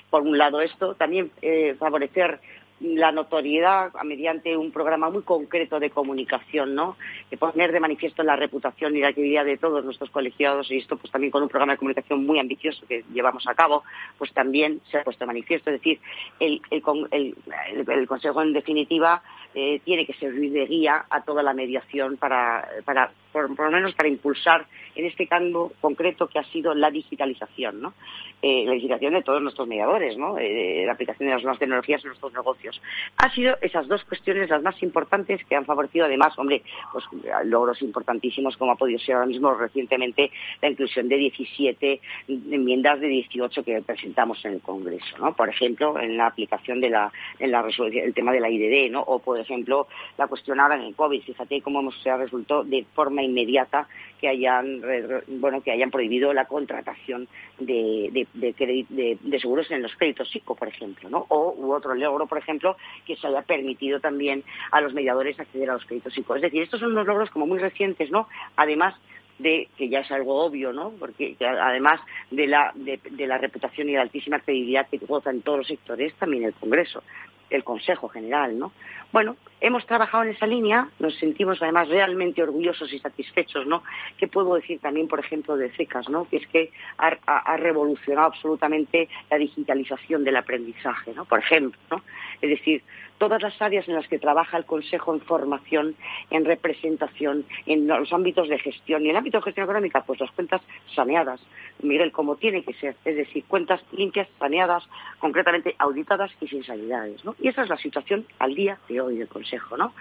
S14: por un lado esto, también... Eh, favorecer la notoriedad mediante un programa muy concreto de comunicación, ¿no? Que poner de manifiesto la reputación y la actividad de todos nuestros colegiados y esto pues también con un programa de comunicación muy ambicioso que llevamos a cabo, pues también se ha puesto de manifiesto. Es decir, el, el, Consejo en definitiva eh, tiene que servir de guía a toda la mediación para, para por, lo menos para impulsar en este cambio concreto que ha sido la digitalización, ¿no? Eh, la digitalización de todos nuestros mediadores, ¿no? Eh, la aplicación de las nuevas tecnologías en nuestros negocios. Ha sido esas dos cuestiones las más importantes que han favorecido además, hombre, pues logros importantísimos como ha podido ser ahora mismo recientemente la inclusión de 17 enmiendas de 18 que presentamos en el Congreso, ¿no? Por ejemplo, en la aplicación de la, en la el tema de la IDD, ¿no? O, por ejemplo, la cuestión ahora en el COVID. Fíjate cómo se ha de forma inmediata que hayan bueno que hayan prohibido la contratación de, de, seguros en los créditos psico, por ejemplo, ¿no? O u otro logro, por ejemplo, que se haya permitido también a los mediadores acceder a los créditos psico. Es decir, estos son unos logros como muy recientes, ¿no? Además de que ya es algo obvio, ¿no? Porque además de la, de, la reputación y la altísima credibilidad que goza en todos los sectores, también el Congreso, el Consejo General, ¿no? Bueno, hemos trabajado en esa línea, nos sentimos además realmente orgullosos y satisfechos, ¿no? ¿Qué puedo decir también, por ejemplo, de CECAS, ¿no? Que es que ha, revolucionado absolutamente la digitalización del aprendizaje, ¿no? Por ejemplo, ¿no? Es decir, todas las áreas en las que trabaja el Consejo en formación, en representación, en los ámbitos de gestión y el ámbito de gestión económica, pues las cuentas saneadas, Miguel, como tiene que ser, es decir, cuentas limpias, saneadas, concretamente auditadas y sin sanidades, ¿no? Y esa es la situación al día de hoy del Consejo, ¿no?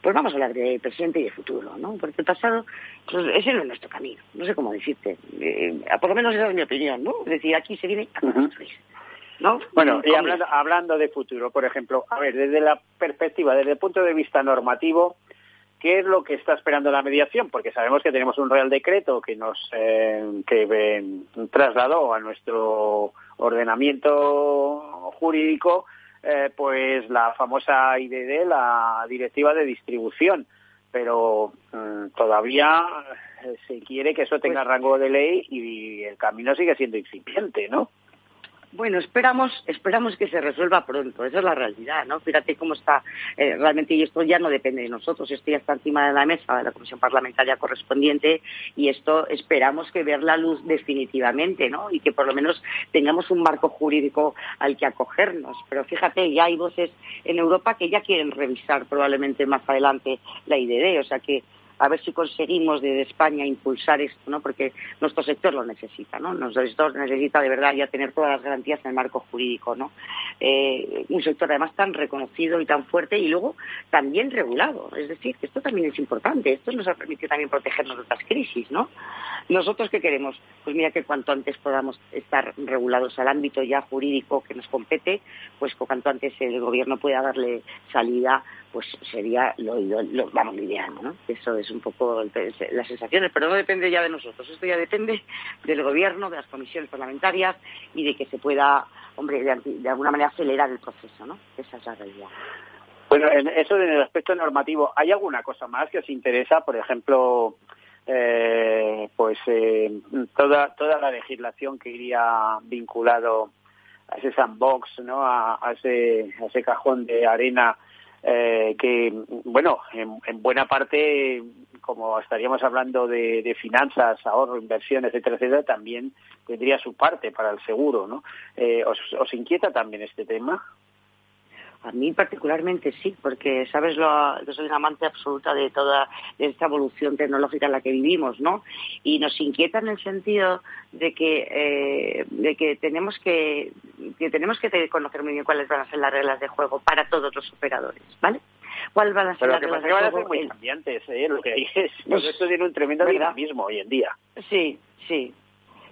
S14: Pues vamos a hablar de presente y de futuro, ¿no? Porque el pasado, pues ese no es nuestro camino, no sé cómo decirte, eh, por lo menos esa es mi opinión, ¿no? Es decir, aquí se viene a construir.
S2: Bueno, y hablando, de futuro, por ejemplo, a ver, desde la perspectiva, desde el punto de vista normativo, ¿qué es lo que está esperando la mediación? Porque sabemos que tenemos un Real Decreto que nos eh, que eh, trasladó a nuestro ordenamiento jurídico eh, pues la famosa IDD, la Directiva de Distribución, pero mm, todavía se quiere que eso tenga pues rango de ley y el camino sigue siendo incipiente, ¿no?
S14: Bueno, esperamos, esperamos que se resuelva pronto, esa es la realidad, ¿no? Fíjate cómo está eh, realmente, y esto ya no depende de nosotros, esto ya está encima de la mesa de la Comisión Parlamentaria correspondiente y esto esperamos que ver la luz definitivamente, ¿no? Y que por lo menos tengamos un marco jurídico al que acogernos. Pero fíjate, ya hay voces en Europa que ya quieren revisar probablemente más adelante la IDD, o sea que a ver si conseguimos desde España impulsar esto, ¿no? Porque nuestro sector lo necesita, ¿no? Nuestro sector necesita de verdad ya tener todas las garantías en el marco jurídico, ¿no? Eh, un sector además tan reconocido y tan fuerte y luego también regulado. Es decir, que esto también es importante. Esto nos ha permitido también protegernos de otras crisis, ¿no? ¿Nosotros qué queremos? Pues mira que cuanto antes podamos estar regulados al ámbito ya jurídico que nos compete, pues cuanto antes el gobierno pueda darle salida pues sería lo, vamos ideal, ¿no? Eso es un poco las sensaciones, pero no depende ya de nosotros, esto ya depende del gobierno, de las comisiones parlamentarias y de que se pueda, hombre, de, alguna manera acelerar el proceso, ¿no? Esa es la realidad.
S2: Bueno, en eso en el aspecto normativo, ¿hay alguna cosa más que os interesa? Por ejemplo, eh, pues eh, toda toda la legislación que iría vinculado a ese sandbox, ¿no? A, ese a ese cajón de arena eh, que, bueno, en, buena parte, como estaríamos hablando de, finanzas, ahorro, inversión, etcétera, etcétera, también tendría su parte para el seguro, ¿no? Eh, ¿os, ¿Os inquieta también este tema?
S14: A mí particularmente sí, porque sabes lo, yo soy una amante absoluta de toda esta evolución tecnológica en la que vivimos, ¿no? Y nos inquieta en el sentido de que eh, de que tenemos que, que tenemos que conocer muy bien cuáles van a ser las reglas de juego para todos los operadores, ¿vale? ¿Cuáles van a ser las reglas de juego?
S2: van a ser muy cambiantes, ¿eh? Lo que dices, esto tiene un tremendo dinamismo hoy en día.
S14: Sí, sí.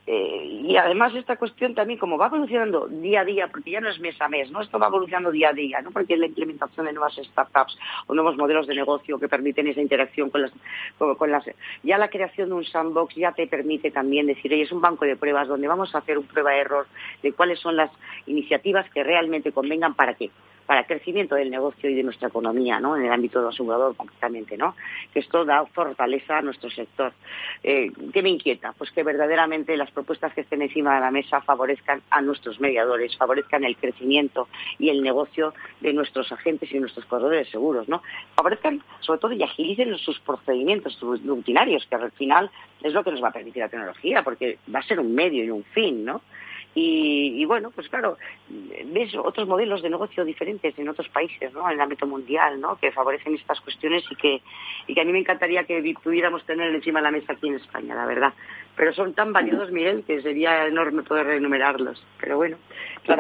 S14: Eh, y además esta cuestión también, como va evolucionando día a día, porque ya no es mes a mes, ¿no? Esto va evolucionando día a día, ¿no? Porque la implementación de nuevas startups o nuevos modelos de negocio que permiten esa interacción con las, con, las... Ya la creación de un sandbox ya te permite también decir, oye, es un banco de pruebas donde vamos a hacer un prueba-error de cuáles son las iniciativas que realmente convengan para qué para el crecimiento del negocio y de nuestra economía, ¿no? En el ámbito asegurador concretamente, ¿no? Que esto da fortaleza a nuestro sector. Eh, ¿Qué me inquieta? Pues que verdaderamente las propuestas que estén encima de la mesa favorezcan a nuestros mediadores, favorezcan el crecimiento y el negocio de nuestros agentes y nuestros corredores seguros, ¿no? Favorezcan, sobre todo, y agilicen sus procedimientos rutinarios, que al final es lo que nos va a permitir la tecnología, porque va a ser un medio y un fin, ¿no? Y, bueno, pues claro, ves otros modelos de negocio diferentes en otros países, ¿no? En el ámbito mundial, ¿no? Que favorecen estas cuestiones y que, y que a mí me encantaría que pudiéramos tener encima de la mesa aquí en España, la verdad. Pero son tan valiosos, Miguel, que sería enorme poder enumerarlos. Pero bueno.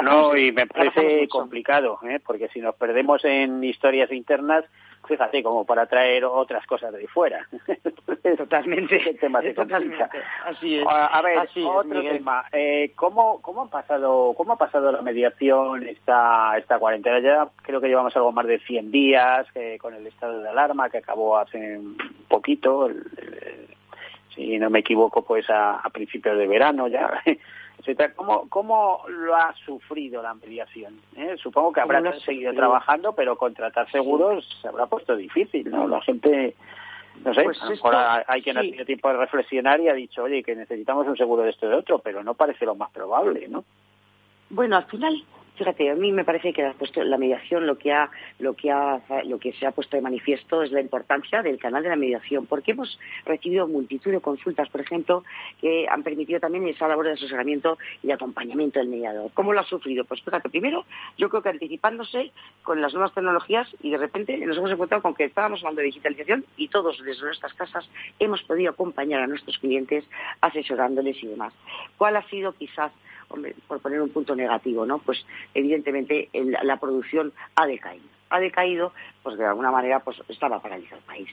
S2: no, y me parece complicado, ¿eh? Porque si nos perdemos en historias internas, fíjate, como para traer otras cosas de fuera.
S14: Totalmente.
S2: tema
S14: Totalmente. Así es.
S2: A, ver, otro tema. Eh, ¿cómo, ¿Cómo ha pasado cómo ha pasado la mediación esta, esta cuarentena? Ya creo que llevamos algo más de 100 días eh, con el estado de alarma que acabó hace un poquito, si no me equivoco, pues a, a principios de verano ya. ¿Cómo, ¿Cómo lo ha sufrido la mediación? ¿Eh? Supongo que habrá seguido trabajando, pero contratar seguros se habrá puesto difícil, ¿no? La gente, no sé, pues a lo mejor hay quien ha tenido tiempo de reflexionar y ha dicho, oye, que necesitamos un seguro de esto y de otro, pero no parece lo más probable, ¿no?
S14: Bueno, al final Fíjate, a mí me parece que la mediación lo que, ha, lo, que ha, lo que se ha puesto de manifiesto es la importancia del canal de la mediación, porque hemos recibido multitud de consultas, por ejemplo, que han permitido también esa labor de asesoramiento y acompañamiento del mediador. ¿Cómo lo ha sufrido? Pues fíjate, primero, yo creo que anticipándose con las nuevas tecnologías y de repente nos hemos encontrado con que estábamos hablando de digitalización y todos desde nuestras casas hemos podido acompañar a nuestros clientes asesorándoles y demás. ¿Cuál ha sido quizás por poner un punto negativo, ¿no? Pues evidentemente la producción ha decaído ha decaído, pues de alguna manera pues estaba paralizado el país.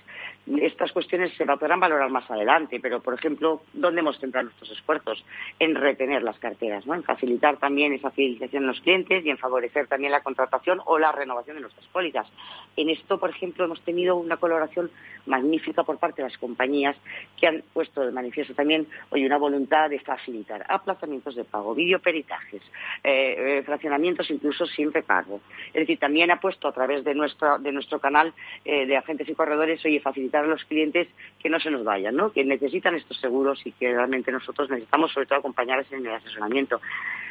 S14: Estas cuestiones se podrán valorar más adelante, pero por ejemplo, ¿dónde hemos centrado nuestros esfuerzos? En retener las carteras, ¿no? en facilitar también esa fidelización de los clientes y en favorecer también la contratación o la renovación de nuestras pólizas. En esto, por ejemplo, hemos tenido una colaboración magnífica por parte de las compañías que han puesto de manifiesto también hoy una voluntad de facilitar aplazamientos de pago, videoperitajes, eh, eh, fraccionamientos incluso sin repago. Es decir, también ha puesto a través de nuestro, de nuestro canal eh, de agentes y corredores, oye, facilitar a los clientes que no se nos vayan, ¿no? que necesitan estos seguros y que realmente nosotros necesitamos sobre todo acompañarles en el asesoramiento.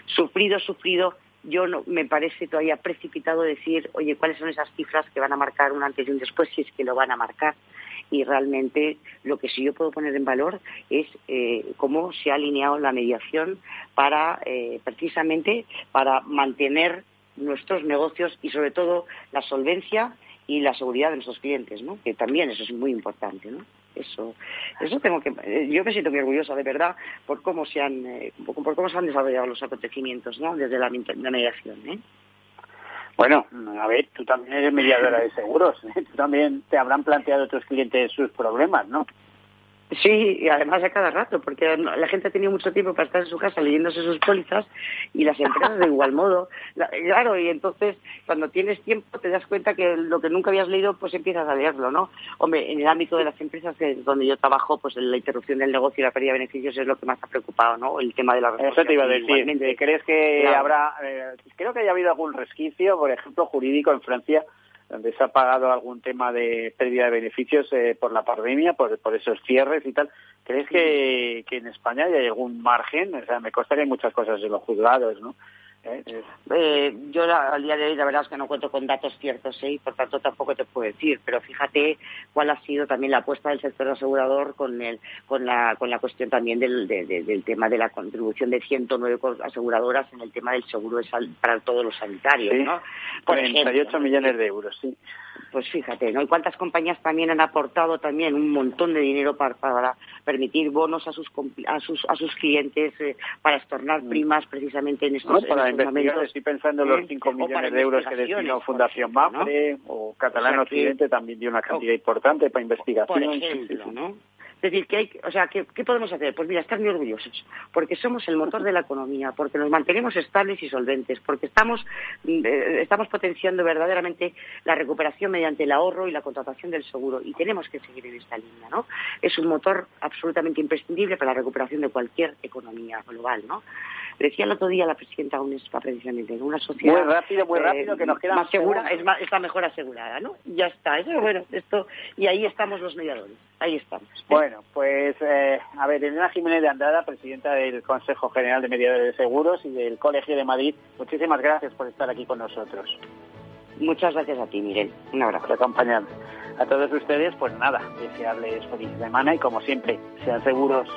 S14: Sufrido, sufrido, yo no, me parece todavía precipitado decir, oye, cuáles son esas cifras que van a marcar un antes y un después, si es que lo van a marcar. Y realmente lo que sí yo puedo poner en valor es eh, cómo se ha alineado la mediación para, eh, precisamente, para mantener nuestros negocios y sobre todo la solvencia y la seguridad de nuestros clientes, ¿no? Que también eso es muy importante, ¿no? Eso, eso tengo que, eh, yo me siento muy orgullosa de verdad por cómo se han, eh, por cómo se han desarrollado los acontecimientos, ¿no? Desde la, mediación, ¿eh?
S2: Bueno, a ver, tú también eres mediadora de seguros, ¿eh? tú también te habrán planteado otros clientes sus problemas, ¿no?
S14: Sí, y además a cada rato, porque la gente ha tenido mucho tiempo para estar en su casa leyéndose sus pólizas y las empresas de igual modo. claro, y entonces cuando tienes tiempo te das cuenta que lo que nunca habías leído, pues empiezas a leerlo, ¿no? Hombre, en el ámbito de las empresas que donde yo trabajo, pues la interrupción del negocio y la pérdida de beneficios es lo que más ha preocupado, ¿no? El tema de la
S2: Eso te iba a decir. ¿Crees que habrá, eh, creo que haya habido algún resquicio, por ejemplo, jurídico en Francia? Donde se ha pagado algún tema de pérdida de beneficios eh, por la pandemia, por, esos cierres y tal. ¿Crees que, que en España hay algún margen? O sea, me consta que hay muchas cosas en los juzgados, ¿no?
S14: ¿Eh? Eh, yo al día de hoy la verdad es que no cuento con datos ciertos ¿eh? y por tanto tampoco te puedo decir, pero fíjate cuál ha sido también la apuesta del sector asegurador con, el, con, la, con la cuestión también del, del tema de la contribución de 109 aseguradoras en el tema del seguro de para todos los sanitarios. ¿no?
S2: 48 millones de euros, sí.
S14: Pues fíjate, ¿no? Y cuántas compañías también han aportado también un montón de dinero para, para permitir bonos a sus a sus a sus clientes eh, para estornar mm. primas precisamente en estos,
S2: para momentos. Estoy pensando en los 5 millones de euros que destinó Fundación MAPRE o Catalán Occidente también dio una cantidad importante para investigación.
S14: Por ejemplo, ¿no? Es decir, que hay, o sea, ¿qué, podemos hacer? Pues mira, estar muy orgullosos, porque somos el motor de la economía, porque nos mantenemos estables y solventes, porque estamos, eh, estamos potenciando verdaderamente la recuperación mediante el ahorro y la contratación del seguro, y tenemos que seguir en esta línea, ¿no? Es un motor absolutamente imprescindible para la recuperación de cualquier economía global, ¿no? Decía el otro día la presidenta UNESPA precisamente, en una sociedad...
S2: Muy rápido, muy rápido, eh, que nos queda
S14: más segura, es más, está mejor asegurada, ¿no? Ya está, eso bueno, esto, y ahí estamos los mediadores, ahí estamos.
S2: Bueno, pues, eh, a ver, Elena Jiménez de Andrada, presidenta del Consejo General de Mediadores de Seguros y del Colegio de Madrid, muchísimas gracias por estar aquí con nosotros.
S14: Muchas gracias a ti, Miguel. Un abrazo.
S2: Por acompañarnos. A todos ustedes, pues nada, desearles feliz semana y como siempre, sean seguros.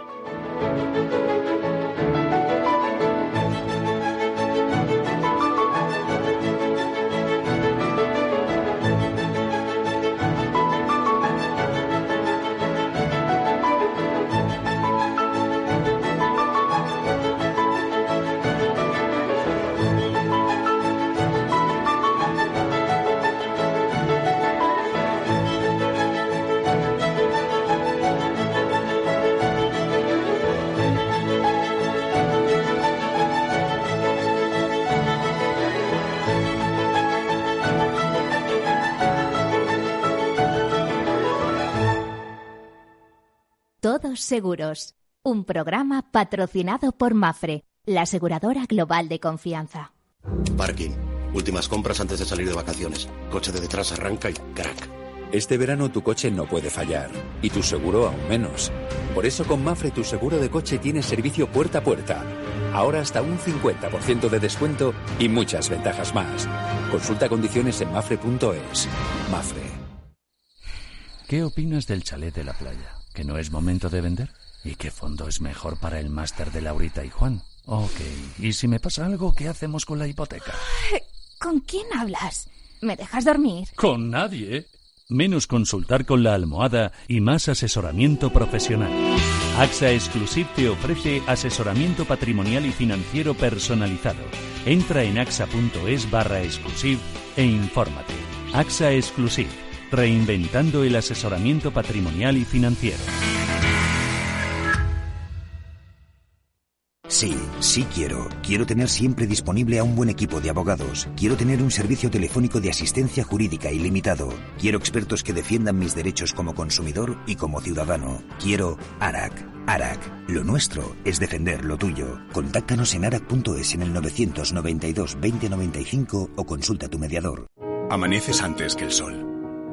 S1: Todos Seguros, un programa patrocinado por Mafre, la aseguradora global de confianza.
S6: Parking. Últimas compras antes de salir de vacaciones. Coche de detrás arranca y crack.
S7: Este verano tu coche no puede fallar y tu seguro aún menos. Por eso con Mafre tu seguro de coche tiene servicio puerta a puerta. Ahora hasta un 50% de descuento y muchas ventajas más. Consulta condiciones en mafre.es. Mafre.
S8: ¿Qué opinas del chalet de la playa? ¿Que no es momento de vender? ¿Y qué fondo es mejor para el máster de Laurita y Juan? Ok, ¿y si me pasa algo, qué hacemos con la hipoteca?
S15: ¿Con quién hablas? ¿Me dejas dormir?
S8: Con nadie. Menos consultar con la almohada y más asesoramiento profesional. AXA Exclusive te ofrece asesoramiento patrimonial y financiero personalizado. Entra en axa.es barra exclusive e infórmate. AXA Exclusive reinventando el asesoramiento patrimonial y financiero.
S5: Sí, sí quiero. Quiero tener siempre disponible a un buen equipo de abogados. Quiero tener un servicio telefónico de asistencia jurídica ilimitado. Quiero expertos que defiendan mis derechos como consumidor y como ciudadano. Quiero ARAC. ARAC. Lo nuestro es defender lo tuyo. Contáctanos en arac.es en el 992 2095 o consulta tu mediador.
S16: Amaneces antes que el sol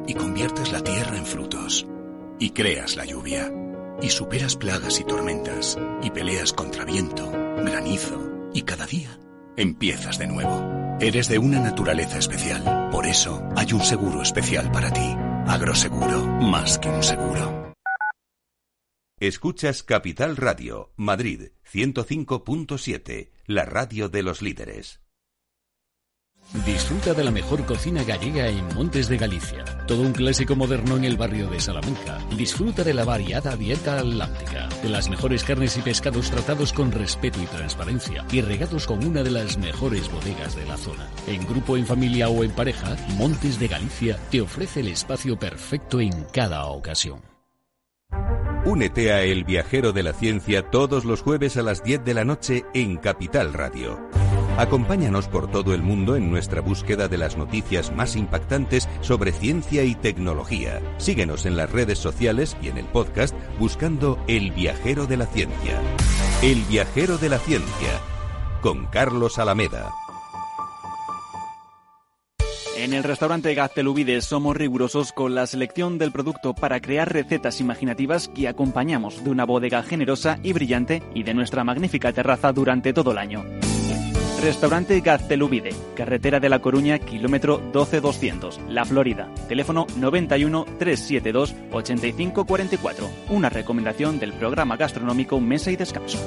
S16: y conviertes la tierra en frutos, y creas la lluvia, y superas plagas y tormentas, y peleas contra viento, granizo, y cada día empiezas de nuevo. Eres de una naturaleza especial, por eso hay un seguro especial para ti. Agroseguro, más que un seguro.
S13: Escuchas Capital Radio, Madrid 105.7, la radio de los líderes.
S17: Disfruta de la mejor cocina gallega en Montes de Galicia. Todo un clásico moderno en el barrio de Salamanca. Disfruta de la variada dieta atlántica, de las mejores carnes y pescados tratados con respeto y transparencia y regados con una de las mejores bodegas de la zona. En grupo, en familia o en pareja, Montes de Galicia te ofrece el espacio perfecto en cada ocasión.
S13: Únete a El Viajero de la Ciencia todos los jueves a las 10 de la noche en Capital Radio. Acompáñanos por todo el mundo en nuestra búsqueda de las noticias más impactantes sobre ciencia y tecnología. Síguenos en las redes sociales y en el podcast buscando El Viajero de la Ciencia. El Viajero de la Ciencia, con Carlos Alameda.
S18: En el restaurante Gaztelubides somos rigurosos con la selección del producto para crear recetas imaginativas que acompañamos de una bodega generosa y brillante y de nuestra magnífica terraza durante todo el año. Restaurante Gaztelubide, carretera de La Coruña, kilómetro 12200, La Florida. Teléfono 91 372 8544. Una recomendación del programa gastronómico Mesa y Descanso.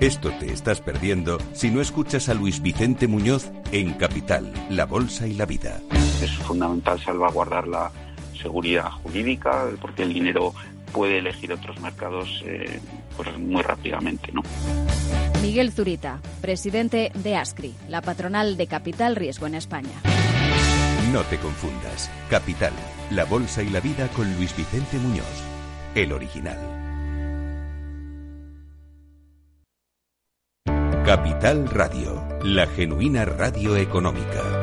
S13: Esto te estás perdiendo si no escuchas a Luis Vicente Muñoz en Capital, La Bolsa y la Vida.
S19: Es fundamental salvaguardar la seguridad jurídica porque el dinero puede elegir otros mercados eh, pues muy rápidamente. ¿no?
S20: Miguel Zurita, presidente de ASCRI, la patronal de Capital Riesgo en España.
S13: No te confundas. Capital, la bolsa y la vida con Luis Vicente Muñoz, el original. Capital Radio, la genuina radio económica.